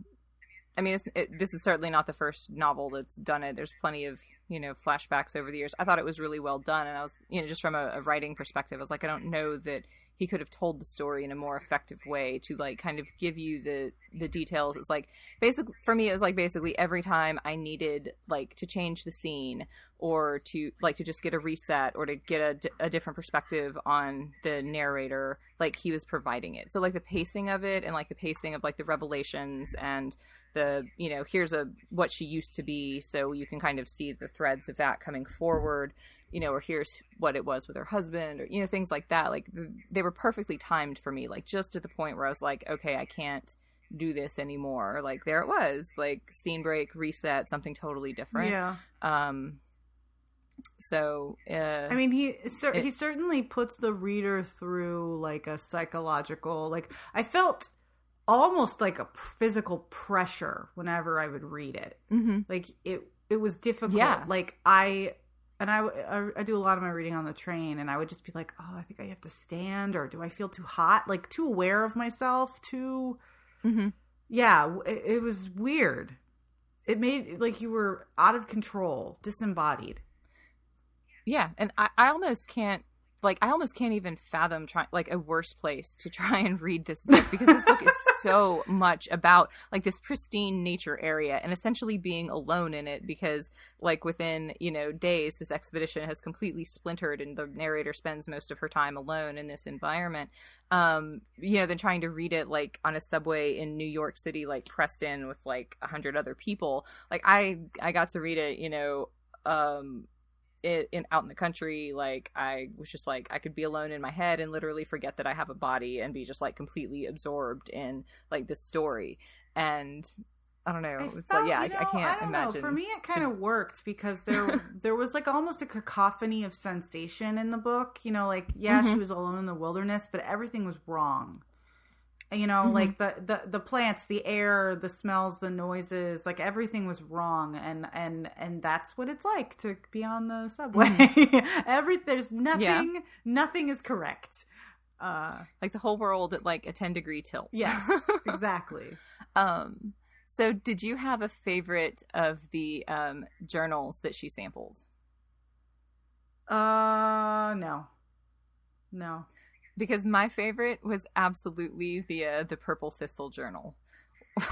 I mean, it, this is certainly not the first novel that's done it. There's plenty of you know flashbacks over the years. I thought it was really well done, and I was you know just from a, a writing perspective, I was like, I don't know that he could have told the story in a more effective way to like kind of give you the the details. It's like basically for me, it was like basically every time I needed like to change the scene or to like to just get a reset or to get a, a different perspective on the narrator, like he was providing it. So like the pacing of it and like the pacing of like the revelations and the you know here's a what she used to be so you can kind of see the threads of that coming forward you know or here's what it was with her husband or you know things like that like they were perfectly timed for me like just at the point where i was like okay i can't do this anymore like there it was like scene break reset something totally different Yeah. um so uh I mean, he cer- It- he certainly puts the reader through like a psychological. Like I felt almost like a physical pressure whenever I would read it. mhm. Like it it was difficult. Yeah. Like I and I, I I do a lot of my reading on the train, and I would just be like, oh, I think I have to stand, or do I feel too hot? Like too aware of myself, too. Mhm. Yeah, it, it was weird. It made like you were out of control, disembodied. Yeah, and I, I almost can't like I almost can't even fathom trying like a worse place to try and read this book because this book is so much about like this pristine nature area and essentially being alone in it because like within you know days this expedition has completely splintered and the narrator spends most of her time alone in this environment. Um you know than trying to read it like on a subway in New York City like pressed in with like a hundred other people. Like I I got to read it you know um it, in out in the country like i was just like i could be alone in my head and literally forget that i have a body and be just like completely absorbed in like this story and i don't know it's felt, like yeah you I, I can't don't imagine Know. For me, it kind of worked because there there was like almost a cacophony of sensation in the book. You know, like yeah, she Mhm. was alone in the wilderness, but everything was wrong. You know, Mhm. like the, the the plants, the air, the smells, the noises, like everything was wrong, and and and that's what it's like to be on the subway. Every there's nothing, nothing is correct. Uh, like the whole world at like a 10 degree tilt yeah exactly. um so did you have a favorite of the um journals that she sampled Uh, no, no. Because my favorite was absolutely the uh, the purple thistle journal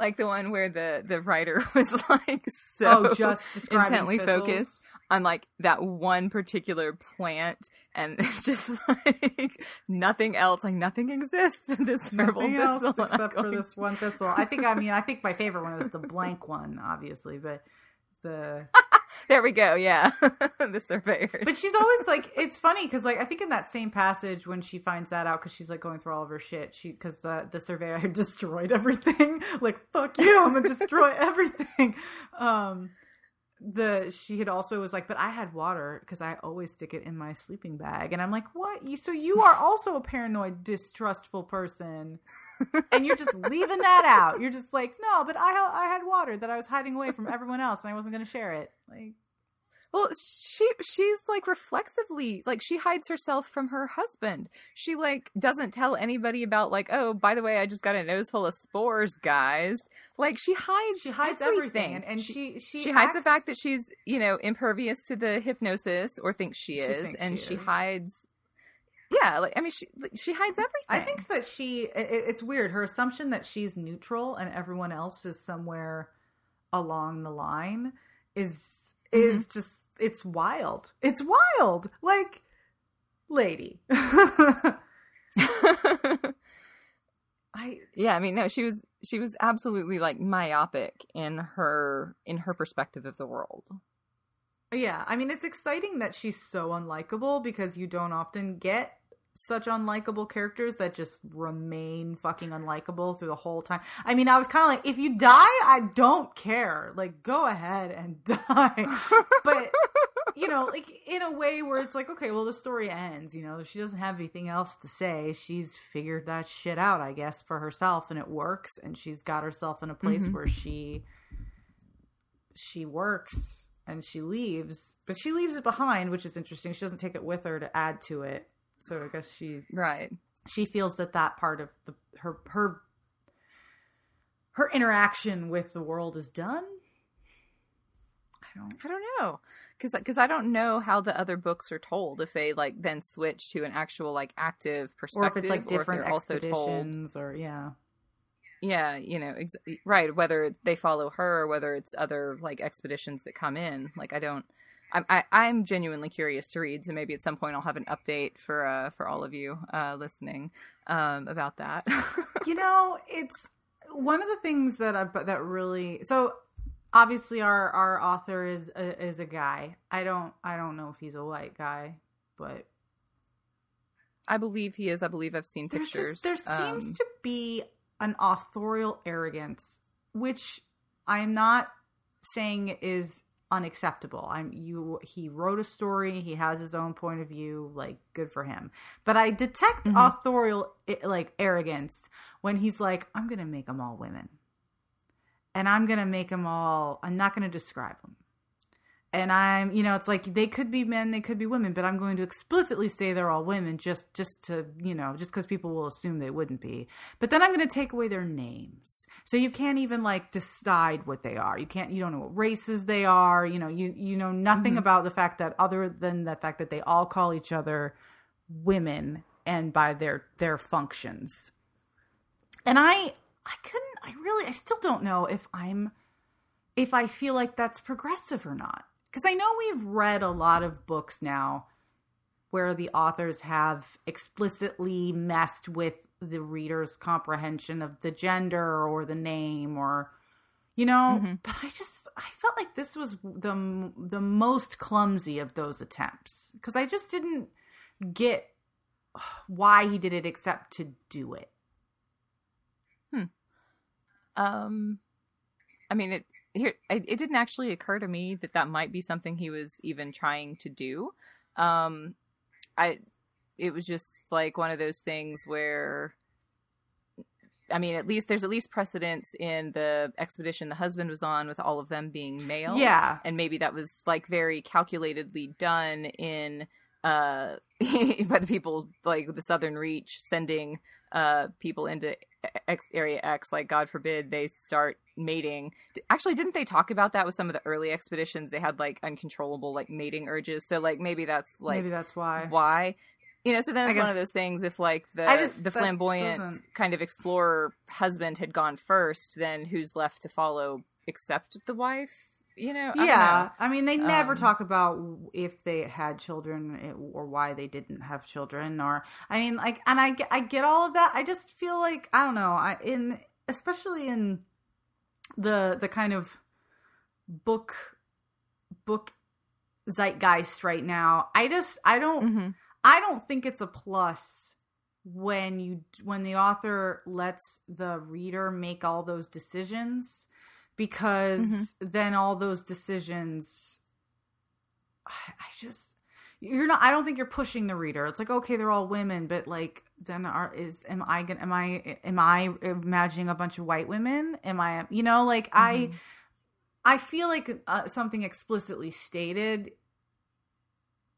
like the one where the the writer was like so oh, just intently thistles? focused on like that one particular plant and it's just like nothing else like nothing exists in this purple Nothing thistle except for this one thistle. I think. I mean, I think my favorite one is the blank one, obviously, but the. there we go yeah the surveyor But she's always like, it's funny because like I think in that same passage when she finds that out because she's like going through all of her shit, she because the the surveyor destroyed everything. like fuck you, I'm gonna destroy everything. Um, the she had also was like, but I had water because I always stick it in my sleeping bag, and I'm like, what? You so you are also a paranoid, distrustful person, and you're just leaving that out. You're just like, no, but I I had water that I was hiding away from everyone else, and I wasn't gonna share it. Like. Well, she she's like reflexively like she hides herself from her husband. She like doesn't tell anybody about like, oh, by the way, I just got a nose full of spores, guys. Like she hides she hides everything, everything, and, she she she hides the fact that she's you know impervious to the hypnosis or thinks she, She is, thinks and she she is. hides. Yeah, like I mean, she like, she hides everything. I think that she it, it's weird her assumption that she's neutral and everyone else is somewhere along the line is is Mm-hmm. just it's wild. It's wild. Like lady. I yeah, I mean, no, she was she was absolutely like myopic in her in her perspective of the world. Yeah, I mean, it's exciting that she's so unlikable because you don't often get such unlikable characters that just remain fucking unlikable through the whole time. I mean, I was kind of like, if you die, I don't care. Like, go ahead and die. but you know, like in a way where it's like, okay, well, the story ends. You know, she doesn't have anything else to say. She's figured that shit out, I guess, for herself, and it works. And she's got herself in a place Mhm. where she she works and she leaves, but she leaves it behind, which is interesting. She doesn't take it with her to add to it. So I guess she Right. she feels that that part of the her her her interaction with the world is done. I don't. I don't know. Cuz cuz I don't know how the other books are told if they like then switch to an actual like active perspective Or if it's like different they're also told expeditions, or yeah, yeah you know ex- right whether they follow her or whether it's other like expeditions that come in like i don't I'm, I, I'm genuinely curious to read, so maybe at some point I'll have an update for uh, for all of you uh, listening um, about that. you know, it's one of the things that I that really so obviously our our author is a, is a guy. I don't I don't know if he's a white guy, but I believe he is. I believe I've seen pictures. just, there Um, seems to be an authorial arrogance, which I am not saying is unacceptable. I'm you. He wrote a story. He has his own point of view. Like good for him. But I detect Mhm. authorial like arrogance when he's like, I'm gonna make them all women, and I'm gonna make them all. I'm not gonna describe them. And I'm, you know, it's like they could be men, they could be women, but I'm going to explicitly say they're all women, just, just to, you know, just because people will assume they wouldn't be. But then I'm going to take away their names, so you can't even like decide what they are. You can't, you don't know what races they are. You know, you you know nothing Mhm. about the fact that other than the fact that they all call each other women and by their their functions. And I, I couldn't, I really, I still don't know if I'm if I feel like that's progressive or not. Because I know we've read a lot of books now where the authors have explicitly messed with the reader's comprehension of the gender or the name or you know Mhm. but i just i felt like this was the the most clumsy of those attempts because i just didn't get why he did it except to do it Hmm. Um, I mean, it here it, it didn't actually occur to me that that might be something he was even trying to do. Um, I it was just like one of those things where. I mean, at least there's at least precedence in the expedition the husband was on with all of them being male. yeah and maybe that was like very calculatedly done in uh by the people like the southern reach sending uh people into X, area x like god forbid they start mating. Actually didn't they talk about that with some of the early expeditions? They had like uncontrollable like mating urges. So like maybe that's like maybe that's why. why. You know so then it's one of those things if like the just- the flamboyant doesn't- kind of explorer husband had gone first then who's left to follow except the wife you know I yeah know. I mean they never Um, talk about if they had children or why they didn't have children or i mean like and i get i get all of that i just feel like i don't know i in especially in the the kind of book book zeitgeist right now i just i don't Mhm. I don't think it's a plus when you when the author lets the reader make all those decisions because Mhm. then all those decisions I, I just you're not I don't think you're pushing the reader. It's like okay, they're all women, but like then are is am I gonna am I am I imagining a bunch of white women? Am I you know like I Mhm. I feel like uh, something explicitly stated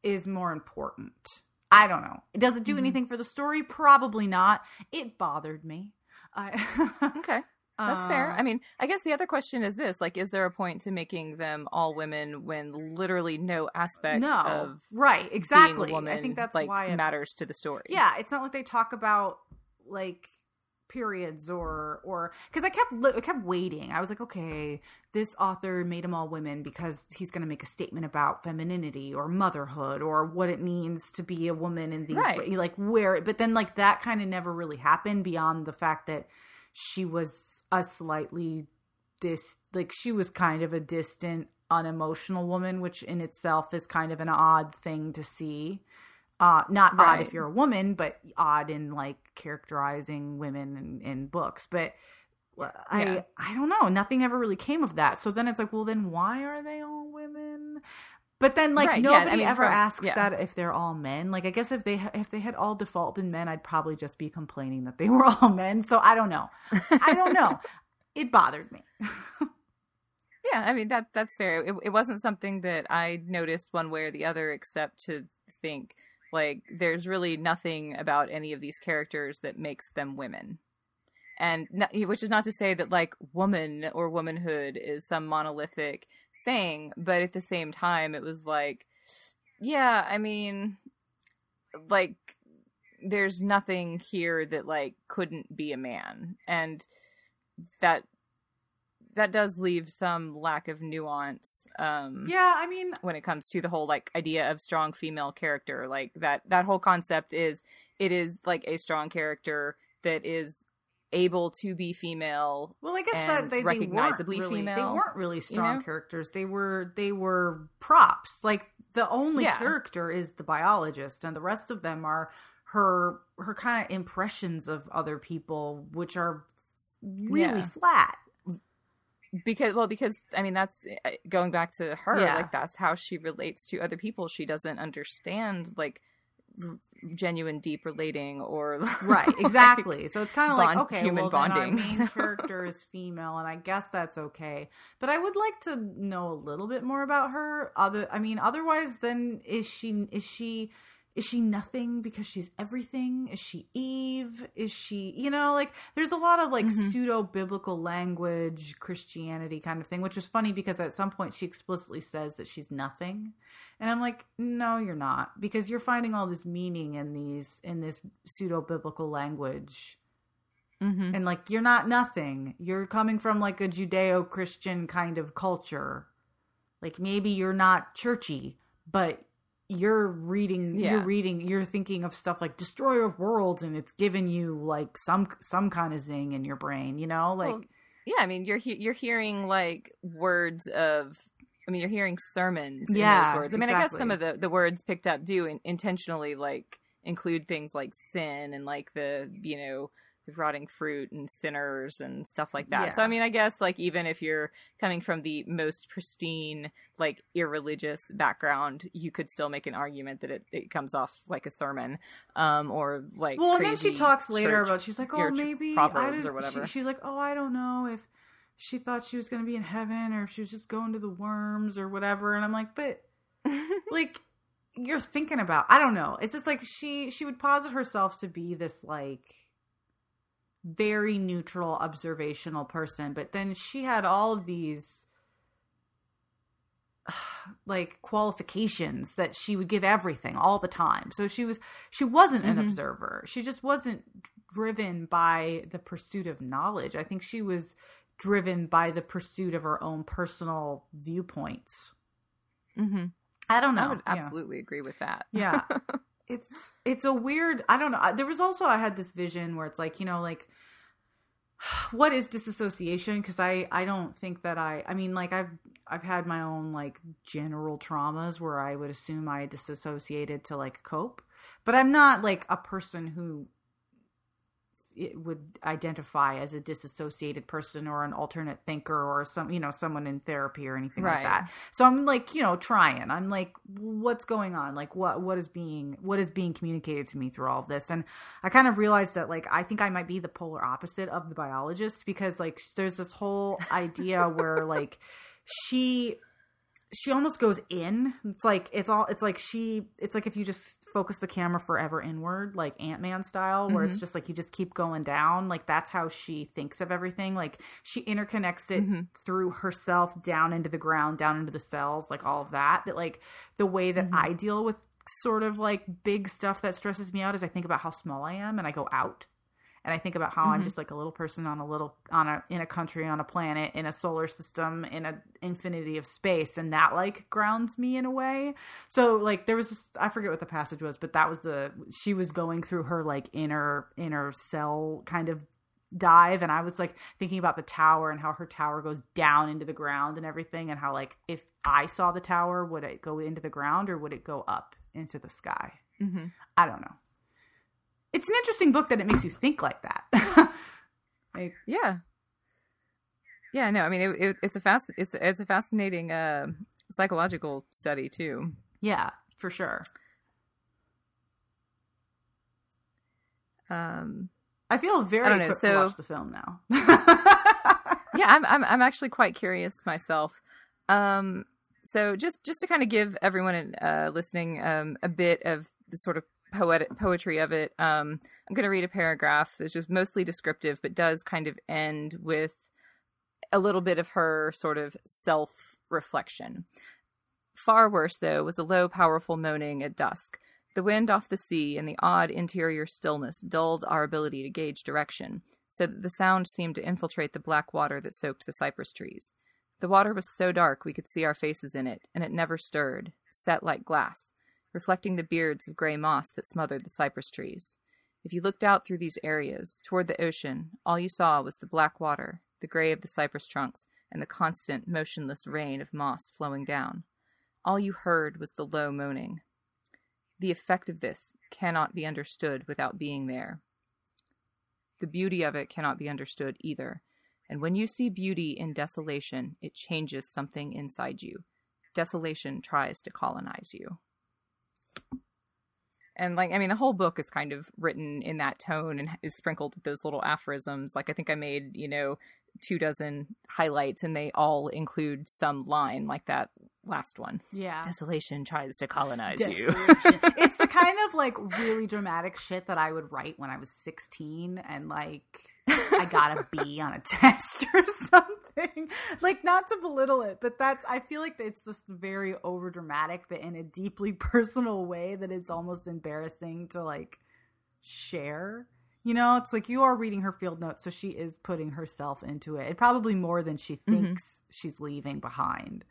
is more important. I don't know. It Does it do Mhm. anything for the story? Probably not. It bothered me. I Okay, that's fair. I mean, I guess the other question is this: like, is there a point to making them all women when literally no aspect no, of right? being Exactly. a woman I think that's like why it matters to the story? Yeah, it's not like they talk about like periods or or because I kept li- I kept waiting. I was like, okay, this author made them all women because he's going to make a statement about femininity or motherhood or what it means to be a woman in these Right. like where. But then like that kind of never really happened beyond the fact that she was a slightly dis like she was kind of a distant unemotional woman which in itself is kind of an odd thing to see. Uh not odd if you're a woman but odd in like characterizing women in, in books. But i Yeah. i don't know. Nothing ever really came of that. So then it's like well then why are they all women But then, like Right, yeah, nobody I mean, ever from- asks yeah. that if they're all men. Like I guess if they if they had all default been men, I'd probably just be complaining that they were all men. So I don't know. I don't know. it bothered me. Yeah, I mean that that's fair. It, it wasn't something that I noticed one way or the other, except to think like there's really nothing about any of these characters that makes them women, and not, which is not to say that like woman or womanhood is some monolithic thing, but at the same time, it was like, yeah, I mean, like there's nothing here that like couldn't be a man, and that that does leave some lack of nuance um Yeah, I mean, when it comes to the whole like idea of strong female character. Like that that whole concept is it is like a strong character that is able to be female well, I guess that they, they weren't recognizably really, They weren't really strong know? characters. They were they were props. Like the only Yeah. character is the biologist, and the rest of them are her her kind of impressions of other people, which are really Yeah. flat. because well because i mean that's uh, going back to her Yeah. like that's how she relates to other people she doesn't understand like genuine deep relating or Right, exactly. so it's kind of like okay, human well then our bonding, main character is female, and I guess that's okay. But I would like to know a little bit more about her. Other, I mean, otherwise, then is she is she is she nothing because she's everything? Is she Eve? Is she you know like there's a lot of like Mhm. pseudo biblical language Christianity kind of thing, which is funny because at some point she explicitly says that she's nothing. And I'm like, no, you're not, because you're finding all this meaning in these in this pseudo biblical language, Mhm. and like you're not nothing. You're coming from like a Judeo Christian kind of culture. Like maybe you're not churchy, but you're reading, Yeah. you're reading, you're thinking of stuff like Destroyer of Worlds, and it's giving you like some some kind of zing in your brain, you know, like. Well, yeah i mean you're he- you're hearing like words of i mean you're hearing sermons in Yeah, those words i mean i guess some of the the words picked up do in- intentionally like include things like sin and like the you know rotting fruit and sinners and stuff like that so i mean i guess like even if you're coming from the most pristine like irreligious background you could still make an argument that it, it comes off like a sermon um or like well, and then she talks later about she's like, oh, maybe I proverbs or whatever. She, she's like, oh, I don't know if she thought she was going to be in heaven or if she was just going to the worms or whatever. And I'm like, but like you're thinking about, I don't know. It's just like she she would posit herself to be this like very neutral observational person, but then she had all of these like qualifications that she would give everything all the time. So she was she wasn't an Mhm. observer. She just wasn't driven by the pursuit of knowledge. I think she was driven by the pursuit of her own personal viewpoints. hmm I don't know. I would Yeah. absolutely agree with that. Yeah. it's it's a weird I don't know. There was also I had this vision where it's like, you know, like what is disassociation because I I don't think that I I mean like I've I've had my own like general traumas where I would assume I disassociated to like cope. But I'm not like a person who it would identify as a disassociated person or an alternate thinker or some you know someone in therapy or anything like that. So i'm like you know trying. I'm like what's going on? Like what what is being what is being communicated to me through all of this? And i kind of realized that like i think i might be the polar opposite of the biologist because like there's this whole idea where like she she almost goes in it's like it's all it's like she it's like if you just focus the camera forever inward like ant-man style where it's Mhm. just like you just keep going down like that's how she thinks of everything like she interconnects it Mhm. through herself down into the ground down into the cells like all of that that like the way that Mhm. i deal with sort of like big stuff that stresses me out is i think about how small i am and i go out and I think about how I'm Mhm. just like a little person on a little on a in a country on a planet in a solar system in an infinity of space and that like grounds me in a way. So like there was this, I forget what the passage was, but that was the she was going through her like inner inner cell kind of dive and I was like thinking about the tower and how her tower goes down into the ground and everything and how like if I saw the tower would it go into the ground or would it go up into the sky? hmm I don't know. It's an interesting book that it makes you think like that. like, Yeah. Yeah, no, I mean it, it, it's a fast it's it's a fascinating uh, psychological study too. Yeah, for sure. Um, I feel very I know, so- to watch the film now. yeah, I'm, I'm I'm actually quite curious myself. Um, so just just to kind of give everyone uh, listening um, a bit of the sort of poetic poetry of it, um, I'm going to read a paragraph that's just mostly descriptive, but does kind of end with a little bit of her sort of self reflection. Far worse, though, was a low, powerful moaning at dusk. The wind off the sea and the odd interior stillness dulled our ability to gauge direction, so that the sound seemed to infiltrate the black water that soaked the cypress trees. The water was so dark we could see our faces in it, and it never stirred, set like glass, reflecting the beards of gray moss that smothered the cypress trees. If you looked out through these areas, toward the ocean, all you saw was the black water, the gray of the cypress trunks, and the constant, motionless rain of moss flowing down. All you heard was the low moaning. The effect of this cannot be understood without being there. The beauty of it cannot be understood either. And when you see beauty in desolation, it changes something inside you. Desolation tries to colonize you. And like, I mean, the whole book is kind of written in that tone and is sprinkled with those little aphorisms. Like, I think I made, you know, two dozen highlights and they all include some line like that last one. yeah. Desolation tries to colonize you. It's the kind of like really dramatic shit that I would write when I was 16 and like I got a B on a test or something. Like not to belittle it, but that's I feel like it's just very over dramatic but in a deeply personal way that it's almost embarrassing to like share. You know, it's like you are reading her field notes, so she is putting herself into it. Probably more than she mm-hmm. thinks she's leaving behind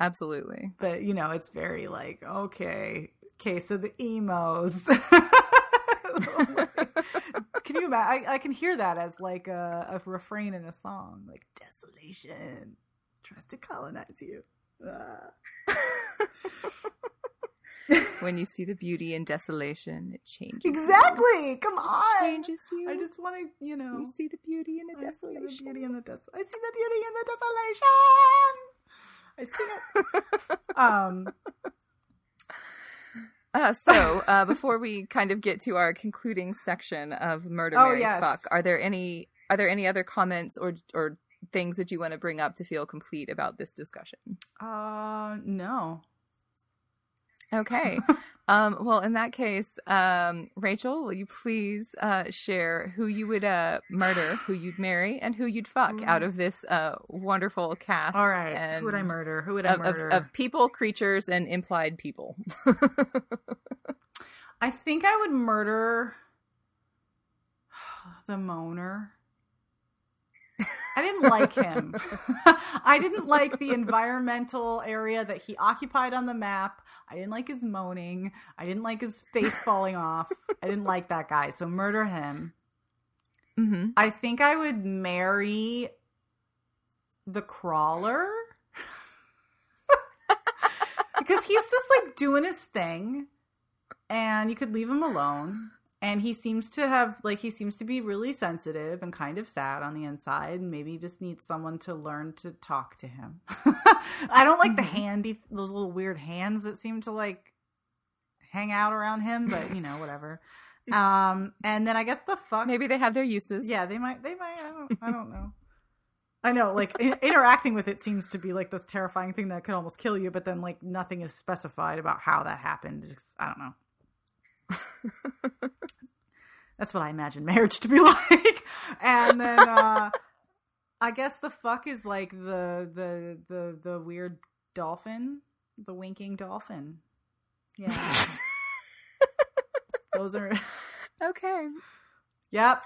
Absolutely. but you know it's very like okay okay so the emos can you imagine I, I can hear that as like a, a refrain in a song like desolation tries to colonize you Ah. when you see the beauty in desolation, it changes. exactly come You. on Changes you. i just want to you know you see the beauty in the I see the desolation. beauty in the des- I see the beauty in the desolation. I see it. um, Uh, so, uh, before we kind of get to our concluding section of murder, Oh, marry, yes. fuck, are there any are there any other comments or or things that you want to bring up to feel complete about this discussion? uh, no. Okay. um, well, in that case, um, Rachel, will you please uh, share who you would uh, murder, who you'd marry, and who you'd fuck out of this uh, wonderful cast? All right. And Who would I murder? Who would I Of, of, murder? of people, creatures, and implied people. I think I would murder the moaner. I didn't like him. I didn't like the environmental area that he occupied on the map. I didn't like his moaning. I didn't like his face falling off. I didn't like that guy. So murder him. hmm I think I would marry the crawler. because he's just like doing his thing and you could leave him alone. And he seems to have like he seems to be really sensitive and kind of sad on the inside and maybe just needs someone to learn to talk to him. I don't like the Mhm. handy those little weird hands that seem to like hang out around him, but you know, whatever. Um and then I guess the fuck Maybe they have their uses. yeah, they might. They might. I don't. I don't know. I know. Like interacting with it seems to be like this terrifying thing that could almost kill you, but then like nothing is specified about how that happened. Just, I don't know. That's what I imagine marriage to be like. And then uh I guess the fuck is like the the the the weird dolphin, the winking dolphin. Yeah. Those are. Okay. Yep.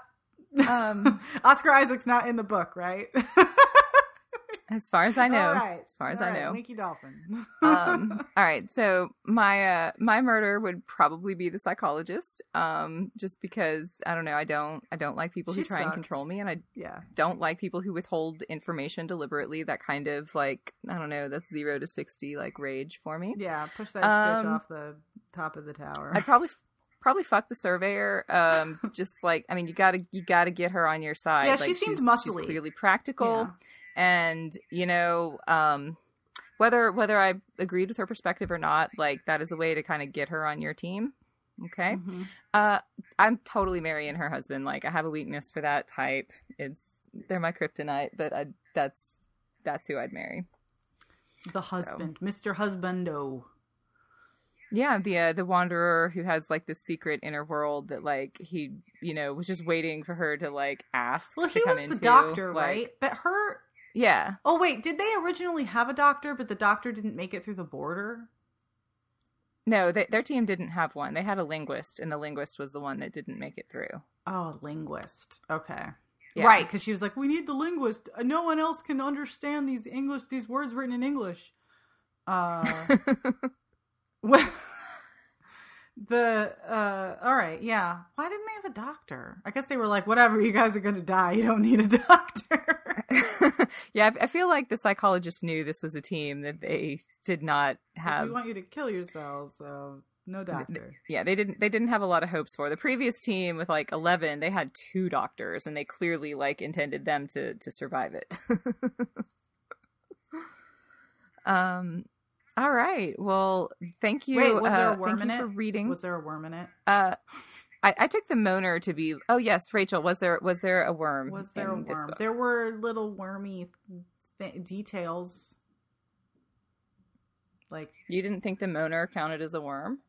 Um, Oscar Isaac's not in the book, right? As far as I know. All right. As far as All I right, know. Winky Dolphin. um, all right. So my uh, my murder would probably be the psychologist. Um, just because I don't know. I don't I don't like people who She try and control me, and I yeah. don't like people who withhold information deliberately. That kind of like I don't know. That's zero to sixty like rage for me. Yeah. Push that bitch Um, off the top of the tower. I'd probably probably fuck the surveyor. Um, just like I mean, you gotta you gotta get her on your side. Yeah, like, she seems she's, muscly. She's clearly practical, Yeah. And you know, um, whether whether I agreed with her perspective or not, like that is a way to kind of get her on your team. Okay. Mhm. Uh, I'm totally marrying her husband. Like I have a weakness for that type. It's they're my kryptonite, but I that's that's who I'd marry. The husband, Mr. Husbando. Yeah, the uh, the wanderer who has like this secret inner world that like he you know was just waiting for her to like ask. Well, to he come was into, the doctor, like- right? But her. Yeah, Oh wait, did they originally have a doctor, but the doctor didn't make it through the border? no, they, their team didn't have one. They had a linguist, and the linguist was the one that didn't make it through. Oh, a linguist. Okay. Yeah. Right, because she was like, "We need the linguist. Uh, No one else can understand these English, these words written in English." Uh, well, the uh, all right, yeah. Why didn't they have a doctor? I guess they were like, "Whatever, you guys are going to die. You don't need a doctor." yeah, I, I feel like the psychologist knew this was a team that they did not have. we want you to kill yourselves, so no doctor. yeah, they didn't. They didn't have a lot of hopes for the previous team with like eleven. They had two doctors, and they clearly like intended them to to survive it. um. All right. Well, thank you. Wait, was there a uh, worm thank in you it? for reading. Was there a worm in it? Uh, I, I took the moaner to be. Oh yes, Rachel. Was there was there a worm? Was there a worm? There were little wormy th- details. Like, You didn't think the moaner counted as a worm?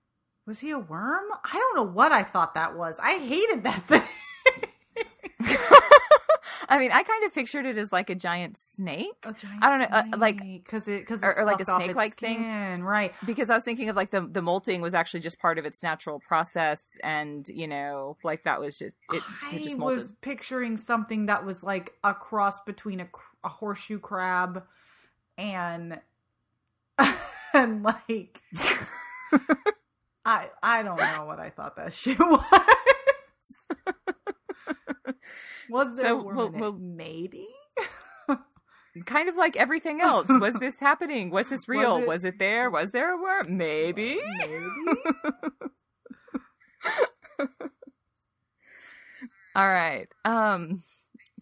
was he a worm? I don't know what I thought that was. I hated that thing. I mean, I kind of pictured it as like a giant snake. A giant I don't know, uh, like- because it because or- or like a snake-like thing? thing, right? because I was thinking of like the the molting was actually just part of its natural process, and you know, like that was just it, it I just was picturing something that was like a cross between a, a horseshoe crab and and like I I don't know what I thought that shit was. Was there So, a worm well- well- maybe? Kind of like everything else. Was this happening? Was this real? it- Was it, there? Was there a worm? Maybe. Maybe. All right. Um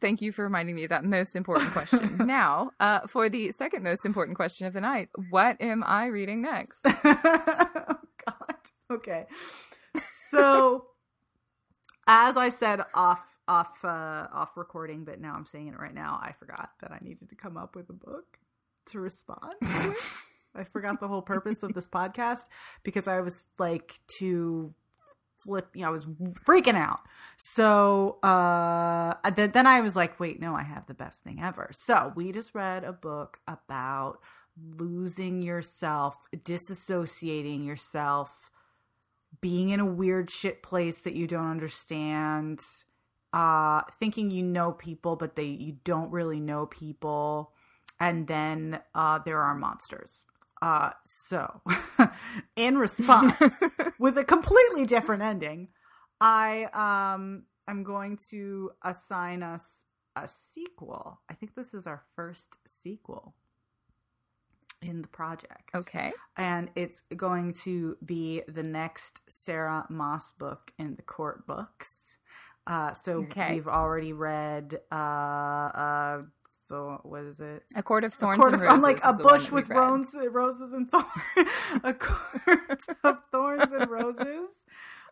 thank you for reminding me of that most important question. now, uh for the second most important question of the night, what am I reading next? oh God. Okay. So, as I said off off uh, off recording, but now I'm saying it right now. I forgot that I needed to come up with a book to respond. to. I forgot the whole purpose of this podcast because I was like too flip. You know, I was freaking out. So uh, then then I was like, wait, no, I have the best thing ever. So we just read a book about losing yourself, disassociating yourself, being in a weird shit place that you don't understand, uh, thinking you know people, but they you don't really know people, and then uh, there are monsters. Uh, so, in response, with a completely different ending, I um I'm going to assign us a sequel. I think this is our first sequel in the project. Okay. And it's going to be the next Sarah Maas book in the court books. Uh, so Okay. we've already read. Uh, uh, so what is it? A court of A thorns court and roses. I'm like a is the one bush with roses, roses and thorns. a court of thorns and roses.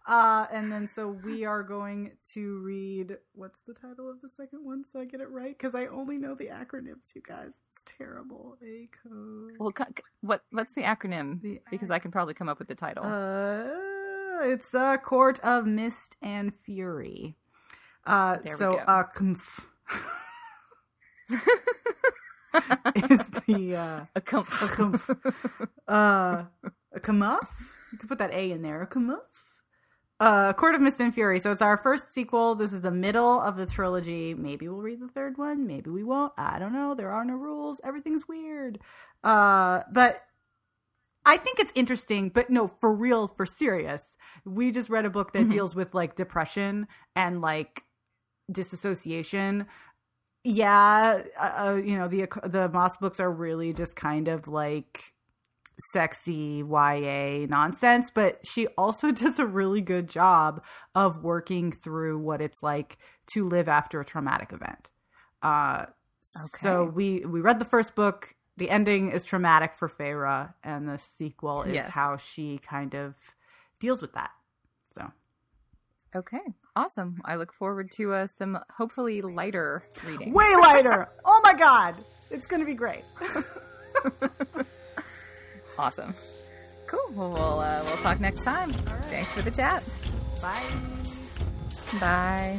Uh, and then so we are going to read. What's the title of the second one? So I get it right because I only know the acronyms. You guys, it's terrible. A code. Well, what what's the acronym? The because I can probably come up with the title. Uh, it's a court of mist and fury. Uh, There we so go. uh, kumf is the uh, a com- a kumf. uh, a. You could put that A in there. A kamuff. Uh, Court of Mist and Fury. So it's our first sequel. This is the middle of the trilogy. Maybe we'll read the third one. Maybe we won't. I don't know. There are no rules. Everything's weird. Uh, but I think it's interesting, but no, for real, for serious. We just read a book that Mhm. deals with like depression and like disassociation. Yeah, uh, uh, you know the the Maas books are really just kind of like sexy YA nonsense, but she also does a really good job of working through what it's like to live after a traumatic event. Uh, So we we read the first book the ending is traumatic for Feyre, and the sequel is yes. how she kind of deals with that. So, okay, awesome. I look forward to uh, some hopefully lighter reading. Way lighter. oh my god, it's going to be great. awesome. Cool. Well, we'll, uh, we'll talk next time. Right. Thanks for the chat. Bye. Bye.